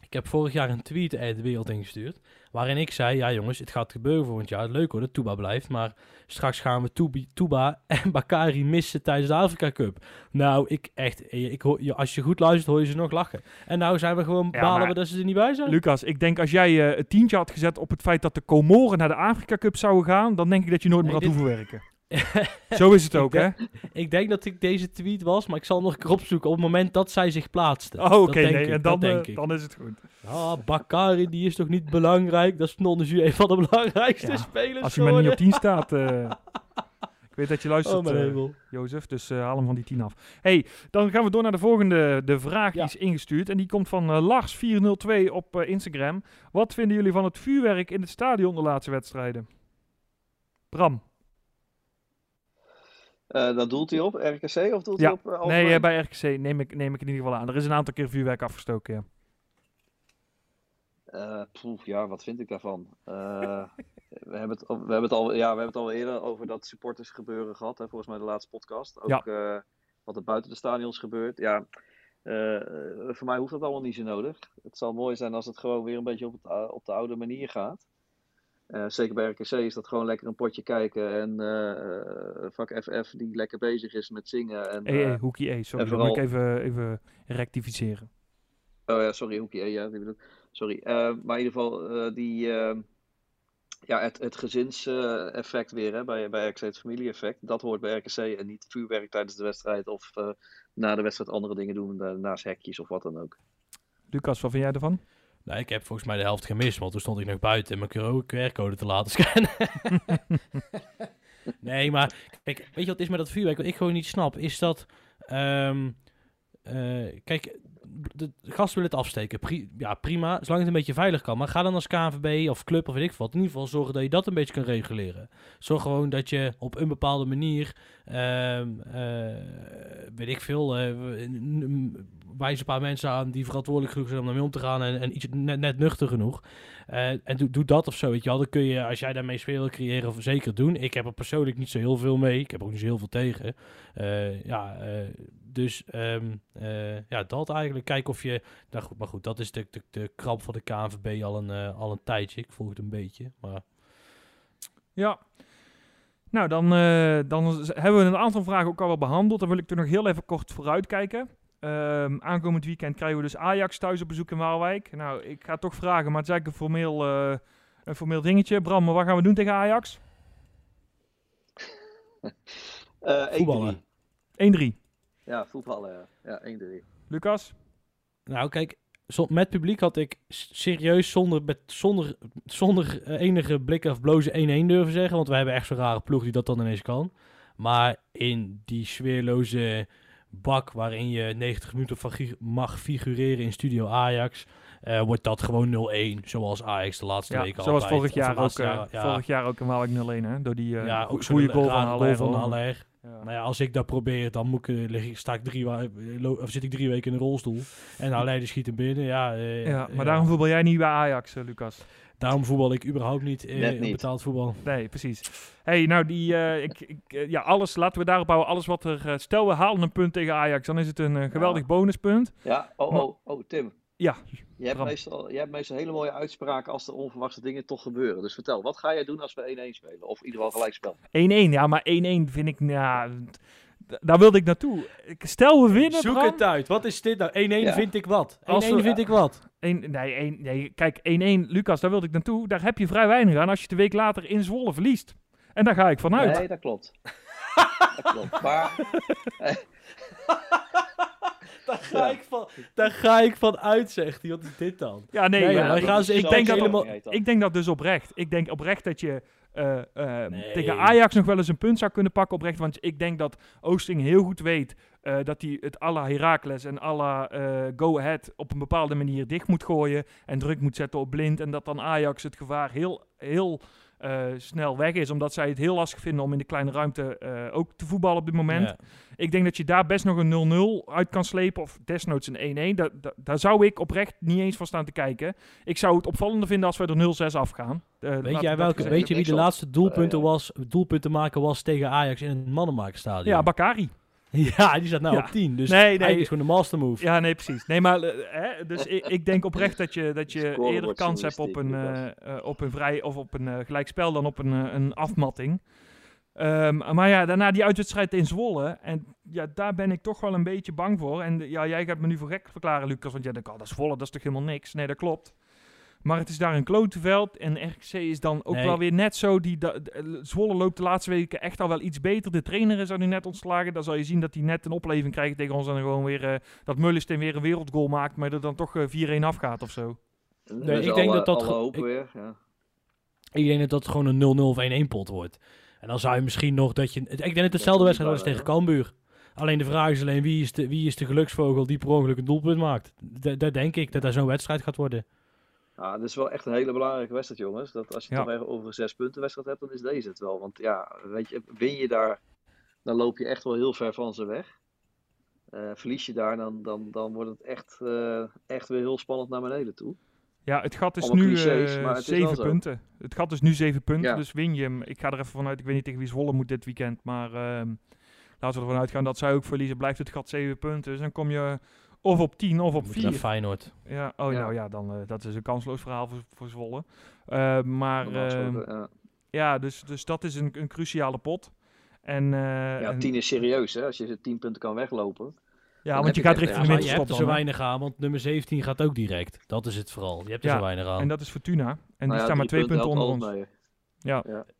ik heb vorig jaar een tweet uit de wereld ingestuurd. Waarin ik zei: Ja, jongens, het gaat gebeuren volgend jaar. Leuk hoor dat Tuba blijft. Maar straks gaan we Tuba en Bakari missen tijdens de Afrika Cup. Nou, ik echt. eh, Ik hoor, als je goed luistert, hoor je ze nog lachen. En nou zijn we gewoon. Ja, balen we dat ze er niet bij zijn. Lucas, ik denk als jij eh, het tientje had gezet op het feit dat de Comoren naar de Afrika Cup zouden gaan, dan denk ik dat je nooit Nee, meer had dit- hoeven werken. *laughs* Zo is het ook, hè? ik denk dat ik deze tweet was, maar ik zal nog een keer opzoeken op het moment dat zij zich plaatste. Oh, oké, nee, ik, en dan, denk ik. dan is het goed. Ah, Bakari, die is toch niet belangrijk? Dat is non een van de belangrijkste Ja, spelers Als je maar niet op geworden. 10 staat. eh, ik weet dat je luistert, Oh, eh. Jozef, dus haal hem van die 10 af. hey, dan gaan we door naar de volgende de vraag Ja. is ingestuurd. En die komt van eh, Lars402 op Instagram. Wat vinden jullie van het vuurwerk in het stadion de laatste wedstrijden? Bram? Eh, dat doelt hij op RKC of doelt Ja. hij op eh, Nee, eh, bij RKC neem ik, neem ik in ieder geval aan. Er is een aantal keer vuurwerk afgestoken, ja. Eh, poeh, ja, wat vind ik daarvan? *laughs* We, hebben het, we, hebben het al, ja, we hebben het al eerder over dat supporters gebeuren gehad. Hè, volgens mij de laatste podcast. Ook Ja. wat er buiten de stadions gebeurt. Ja, voor mij hoeft dat allemaal niet zo nodig. Het zal mooi zijn als het gewoon weer een beetje op, het, op de oude manier gaat. Eh, zeker bij RKC is dat gewoon lekker een potje kijken. En eh, vak FF die lekker bezig is met zingen. En, Hey, hey, eh, Hoekie E, sorry, en dat moet ik vooral- even, even rectificeren. Oh ja, sorry, Hoekie. eh, Ja, sorry. Maar in ieder geval, die, ja, het, het gezinseffect weer hè, bij, bij RKC, het familie-effect. Dat hoort bij RKC en niet vuurwerk tijdens de wedstrijd of na de wedstrijd andere dingen doen, naast hekjes of wat dan ook. Lucas, wat vind jij ervan? Nee, ik heb volgens mij de helft gemist, want toen stond ik nog buiten en mijn QR-code te laten scannen. *laughs* nee, maar kijk, weet je wat is met dat vuurwerk? Wat ik gewoon niet snap, is dat... ehm, eh, kijk, de gasten willen het afsteken. Ja, prima, zolang het een beetje veilig kan. Maar ga dan als KNVB of club of weet ik wat. In ieder geval zorgen dat je dat een beetje kan reguleren. Zorg gewoon dat je op een bepaalde manier... ehm, eh, weet ik veel... n- wijs een paar mensen aan die verantwoordelijk genoeg zijn om daarmee om te gaan en, en iets net, net nuchter genoeg. Eh, en doe, doe dat of zo, weet je wel. Dan kun je, als jij daarmee sfeer wil creëren, zeker doen. Ik heb er persoonlijk niet zo heel veel mee. Ik heb ook niet zo heel veel tegen. Ja, dus ehm, eh, ja, dat eigenlijk. Kijk of je... Nou goed, maar goed, dat is de, de, de krap van de KNVB al een, eh, al een tijdje. Ik volg het een beetje, maar... Ja. Nou, dan, eh, dan hebben we een aantal vragen ook al wel behandeld. Dan wil ik er nog heel even kort vooruitkijken. Ehm aankomend weekend krijgen we dus Ajax thuis op bezoek in Waalwijk. Nou, ik ga toch vragen, maar het is eigenlijk een formeel, eh, een formeel dingetje. Bram, maar wat gaan we doen tegen Ajax? *laughs* Eh, 1-3. Voetballen. 1-3. Ja, voetballen. Ja, ja 1-3. Lucas? Nou, kijk, met publiek had ik serieus zonder, met, zonder, zonder eh, enige blikken of blozen 1-1 durven zeggen. Want we hebben echt zo'n rare ploeg die dat dan ineens kan. Maar in die sfeerloze bak waarin je 90 minuten mag figureren in Studio Ajax, eh, wordt dat gewoon 0-1. Zoals Ajax de laatste Ja, weken zoals altijd. vorig jaar, ook, eh, jaren, ja. vorig jaar ook in Waalwijk 0-1, hè? Door die eh ja, go- ook zo'n goede goal van rare Haller. goal van Haller. Ja. Nou ja, als ik dat probeer, dan moet ik, eh, lig ik, sta ik drie, of zit ik drie weken in een rolstoel. En Haller die schiet hem binnen. Ja, eh, Ja, maar ja. daarom voetbal jij niet bij Ajax, eh, Lucas. Daarom voetbal ik überhaupt niet eh, in betaald voetbal. Nee, precies. hey, nou, die, eh, ik, ik, eh, ja, alles, laten we daarop houden. Alles wat er, eh, stel we halen een punt tegen Ajax, dan is het een eh, geweldig bonuspunt. Ja, oh, oh, oh, Tim. Ja, Je hebt, Bram. meestal, je hebt meestal hele mooie uitspraken als er onverwachte dingen toch gebeuren. Dus vertel, wat ga jij doen als we 1-1 spelen? Of in ieder geval gelijk spel? 1-1, ja, maar 1-1 vind ik, ja, d- daar wilde ik naartoe. Ik- Stel we winnen, Zoek Bram. het uit. Wat is dit nou? 1-1 Ja. vind ik wat. 1-1 Als we- vind ik wat. Eén- nee, één- nee, kijk, 1-1, Lucas, daar wilde ik naartoe. Daar heb je vrij weinig aan als je de week later in Zwolle verliest. En daar ga ik vanuit. Nee, dat klopt. *laughs* dat klopt. Maar *laughs* Daar ga, ik van, daar ga ik van uit, zegt hij. Wat is dit dan? Ja, nee, gaan ze- ik zo denk dat helemaal- Ik denk dat dus oprecht. Ik denk oprecht dat je eh, eh, Nee. tegen Ajax nog wel eens een punt zou kunnen pakken oprecht. Want ik denk dat Oosting heel goed weet eh, dat hij het à la Heracles en à la eh, Go Ahead op een bepaalde manier dicht moet gooien. En druk moet zetten op blind. En dat dan Ajax het gevaar heel, heel eh, snel weg is. Omdat zij het heel lastig vinden om in de kleine ruimte eh, ook te voetballen op dit moment. Ja. Ik denk dat je daar best nog een 0-0 uit kan slepen. Of desnoods een 1-1. Da- da- daar zou ik oprecht niet eens van staan te kijken. Ik zou het opvallender vinden als we er 0-6 afgaan. Eh, laat Weet jij welke, weet je wie de laatste doelpunten, was, doelpunten maken was tegen Ajax in het mannenmakerstadion? Ja, Bakari. *laughs* ja, die staat nou Ja. op 10. Dus Nee, nee. eigenlijk is gewoon de master move. Ja, nee, precies. Nee, maar eh, hè, dus ik, ik denk oprecht dat je, dat je eerder kans hebt op een, eh, eh, op een vrij of op een eh, gelijkspel dan op een, eh, een afmatting. Ehm, maar ja, daarna die uitwedstrijd in Zwolle. En ja, daar ben ik toch wel een beetje bang voor. En ja, jij gaat me nu voor gek verklaren, Lucas. Want jij denkt, oh, dat is Zwolle, dat is toch helemaal niks? Nee, dat klopt. Maar het is daar een klotenveld. En RKC is dan ook Nee. wel weer net zo. Die, eh, Zwolle loopt de laatste weken echt al wel iets beter. De trainer is er nu net ontslagen. Dan zal je zien dat hij net een opleving krijgt tegen ons. En dan gewoon weer... eh, dat Mullisteen weer een wereldgoal maakt, maar er dan toch eh, 4-1 afgaat of zo. Nee, ik ik denk dat dat ik- weer, ja. Ik denk dat dat gewoon een 0-0 of 1-1 pot wordt. En dan zou je misschien nog dat je... Ik denk dat het hetzelfde wedstrijd wordt als tegen Cambuur. Alleen de vraag is alleen wie is de, wie is de geluksvogel die per ongeluk een doelpunt maakt. Da- Daar denk ik dat daar zo'n wedstrijd gaat worden. Ja, dit is wel echt een hele belangrijke wedstrijd, jongens. Dat als je Ja. toch even over een zes punten wedstrijd hebt, dan is deze het wel. Want ja, weet je, win je daar, dan loop je echt wel heel ver van ze weg. Eh, verlies je daar, dan, dan, dan wordt het echt, eh, echt weer heel spannend naar beneden toe. Ja, het gat is Allemaal nu clichés, eh maar het is wel 7 zo. punten. Het gat is nu 7 punten, Ja. dus win je hem. Ik ga er even vanuit, ik weet niet tegen wie Zwolle moet dit weekend, maar ehm, laten we ervan uitgaan dat zij ook verliezen. Blijft het gat 7 punten, dus dan kom je of op 10 of op Moet naar 4. Feyenoord. Ja, oh Ja. nou ja, dan, eh, dat is een kansloos verhaal voor, voor Zwolle. Eh, maar ehm, ja. ja, dus, dus dat is een, een cruciale pot. En, eh, ja, en- 10 is serieus, hè? Als je 10 punten kan weglopen. ja, want je gaat richting echt- de maar je hebt er winterstop zo weinig aan, want nummer 17 gaat ook direct. Dat is het vooral. Je hebt er Ja, zo weinig aan. En dat is Fortuna. En die Nou ja, staan maar twee punten onder ons. mee.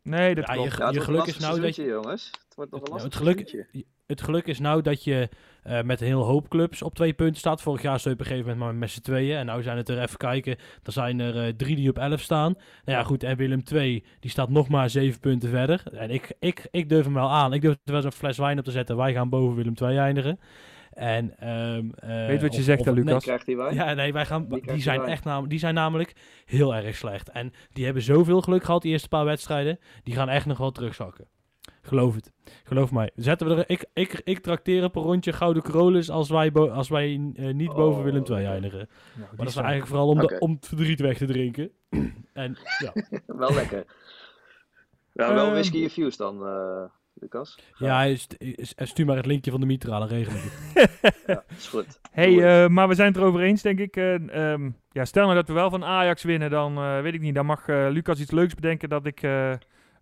Nee, dat Ja, klopt. je- Ja, het wordt een geluk is nou dat je- jongens. Het wordt nog een Nou, lastig het, geluk. Het geluk is nou dat je eh, met een heel hoop clubs op twee punten staat. Vorig jaar stond je op een gegeven moment maar met z'n tweeën. En nou zijn het er even kijken. Dan zijn er eh, drie die op 11 staan. Nou ja, goed. En Willem 2, die staat nog maar zeven punten verder. En ik, ik, ik durf hem wel aan. Ik durf er wel eens een fles wijn op te zetten. Wij gaan boven Willem 2 eindigen. En, ehm, eh, Weet wat je of- zegt, hè, nee, Lucas? Wij? ja, nee, wij gaan, Die zijn echt nam, die zijn namelijk heel erg slecht. En die hebben zoveel geluk gehad, die eerste paar wedstrijden. Die gaan echt nog wel terugzakken. Geloof het. Geloof mij. Zetten we er, ik, ik, ik trakteer op een rondje Gouden Carolus als wij, bo- als wij eh, niet boven Oh, Willem II eindigen. Nou, Maar dat is eigenlijk vooral om, de, om het verdriet weg te drinken. *clears throat* en ja, *laughs* Wel lekker. Ja, wel Ehm. whisky infused dan, eh, Lucas. ja st- st- stuur maar het linkje van de Mitra, dan regel ik het. *laughs* Ja, is goed. Hey, eh, maar we zijn het erover eens, denk ik. Eh, ehm, ja, stel nou dat we wel van Ajax winnen, dan eh, weet ik niet. Dan mag eh, Lucas iets leuks bedenken dat ik...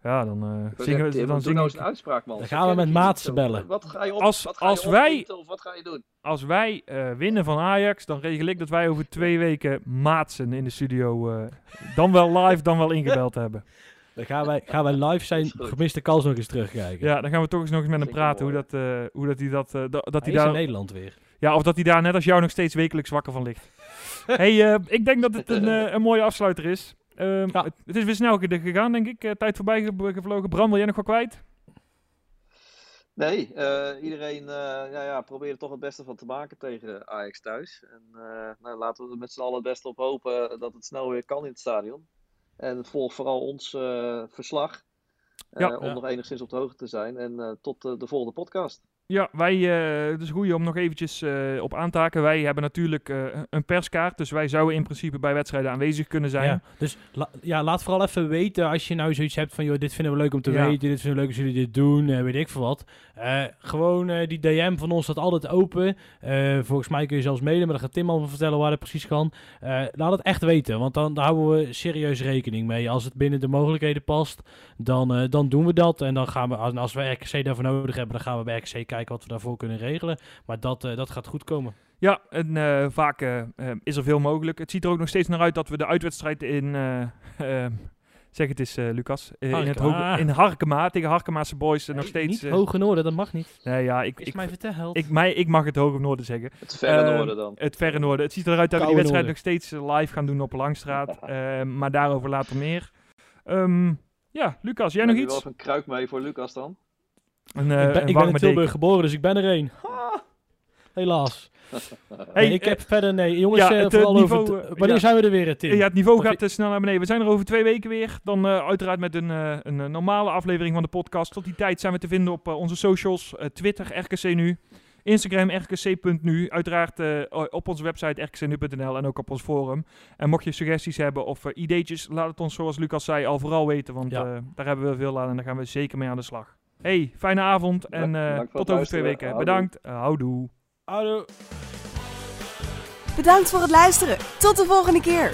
ja, dan eh Ik wil zingen we... Dan doe zing nou ik, eens een uitspraak, man. Dan gaan we met. Maatsen bellen. Wat ga je op? Als- wat ga als je wij- opeten Of wat ga je doen? als wij eh, winnen van Ajax, dan regel ik dat wij over twee weken Maatsen in de studio... eh, dan wel live, dan wel ingebeld hebben. *laughs* Dan gaan wij, gaan wij live zijn gemiste kans nog eens terugkijken. Ja, dan gaan we toch eens nog eens met hem praten hoe dat, eh, hoe dat hij dat... da- dat Hij hij is in daar, Nederland weer. ja, of dat hij daar net als jou nog steeds wekelijks wakker van ligt. *laughs* hey, eh, ik denk dat het een, *laughs* een mooie afsluiter is. Ehm, Ja. het, het is weer snel ge- gegaan, denk ik. Eh, tijd voorbij ge- gevlogen. Bram, wil jij nog wat kwijt? Nee, eh, iedereen eh, ja, ja, probeert er toch het beste van te maken tegen Ajax thuis. En eh, nou, laten we er met z'n allen het beste op hopen dat het snel weer kan in het stadion. En volg vooral ons verslag. eh, Ja. om Ja. nog enigszins op de hoogte te zijn. En eh, tot de volgende podcast. Ja, wij, eh, het is goed om nog eventjes eh, op aan te haken. Wij hebben natuurlijk eh, een perskaart, dus wij zouden in principe bij wedstrijden aanwezig kunnen zijn. Ja, dus la- ja, laat vooral even weten als je nou zoiets hebt van, joh, dit vinden we leuk om te Ja. weten, dit vinden we leuk als jullie dit doen, weet ik veel wat. Gewoon die DM van ons staat altijd open. Volgens mij kun je zelfs mailen, maar dan gaat Tim al vertellen waar dat precies kan. Laat het echt weten, want dan daar houden we serieus rekening mee. Als het binnen de mogelijkheden past, dan, dan doen we dat. En dan gaan we, als, als we RKC daarvoor nodig hebben, dan gaan we bij RKC kijken wat we daarvoor kunnen regelen. Maar dat, eh, dat gaat goed komen. Ja, en eh, vaak eh, is er veel mogelijk. Het ziet er ook nog steeds naar uit dat we de uitwedstrijd in... eh, *laughs* eh, zeg het eens, eh, Lucas. in, het hoge, in Harkema, tegen Harkemaanse boys. nog steeds... Niet hoge noorden, dat mag niet. nee, ja, ik, Is ik, mij verteld. ik, mij, ik mag het hoge noorden zeggen. Het verre noorden dan. Het verre noorden. Het ziet eruit dat we die wedstrijd noorden. nog steeds live gaan doen op Langstraat. *laughs* Eh, maar daarover later meer. Ehm, ja, Lucas, jij Heb nog je wel iets? even een kruik mee voor Lucas dan? Een, eh, ik ben, ik in Tilburg deken. geboren, dus ik ben er één. helaas. *laughs* Hey, Nee, ik eh, heb verder, nee. Jongens, ja, eh, het, eh, vooral over... niveau, eh, wanneer ja. zijn we er weer, eh, Tim? Ja, het niveau Of gaat snel naar beneden. We zijn er over twee weken weer. Dan eh, uiteraard met een, eh, een eh, normale aflevering van de podcast. Tot die tijd zijn we te vinden op eh, onze socials. eh, Twitter, RKC Nu. Instagram, rkc.nu. Uiteraard eh, op onze website rkcnu.nl en ook op ons forum. En mocht je suggesties hebben of eh, ideetjes, laat het ons zoals Lucas zei al vooral weten. Want Ja. eh, daar hebben we veel aan en daar gaan we zeker mee aan de slag. Hey, fijne avond en eh, tot over twee weken. Houdoe. Bedankt. Eh, houdoe. Hallo. Bedankt voor het luisteren. Tot de volgende keer.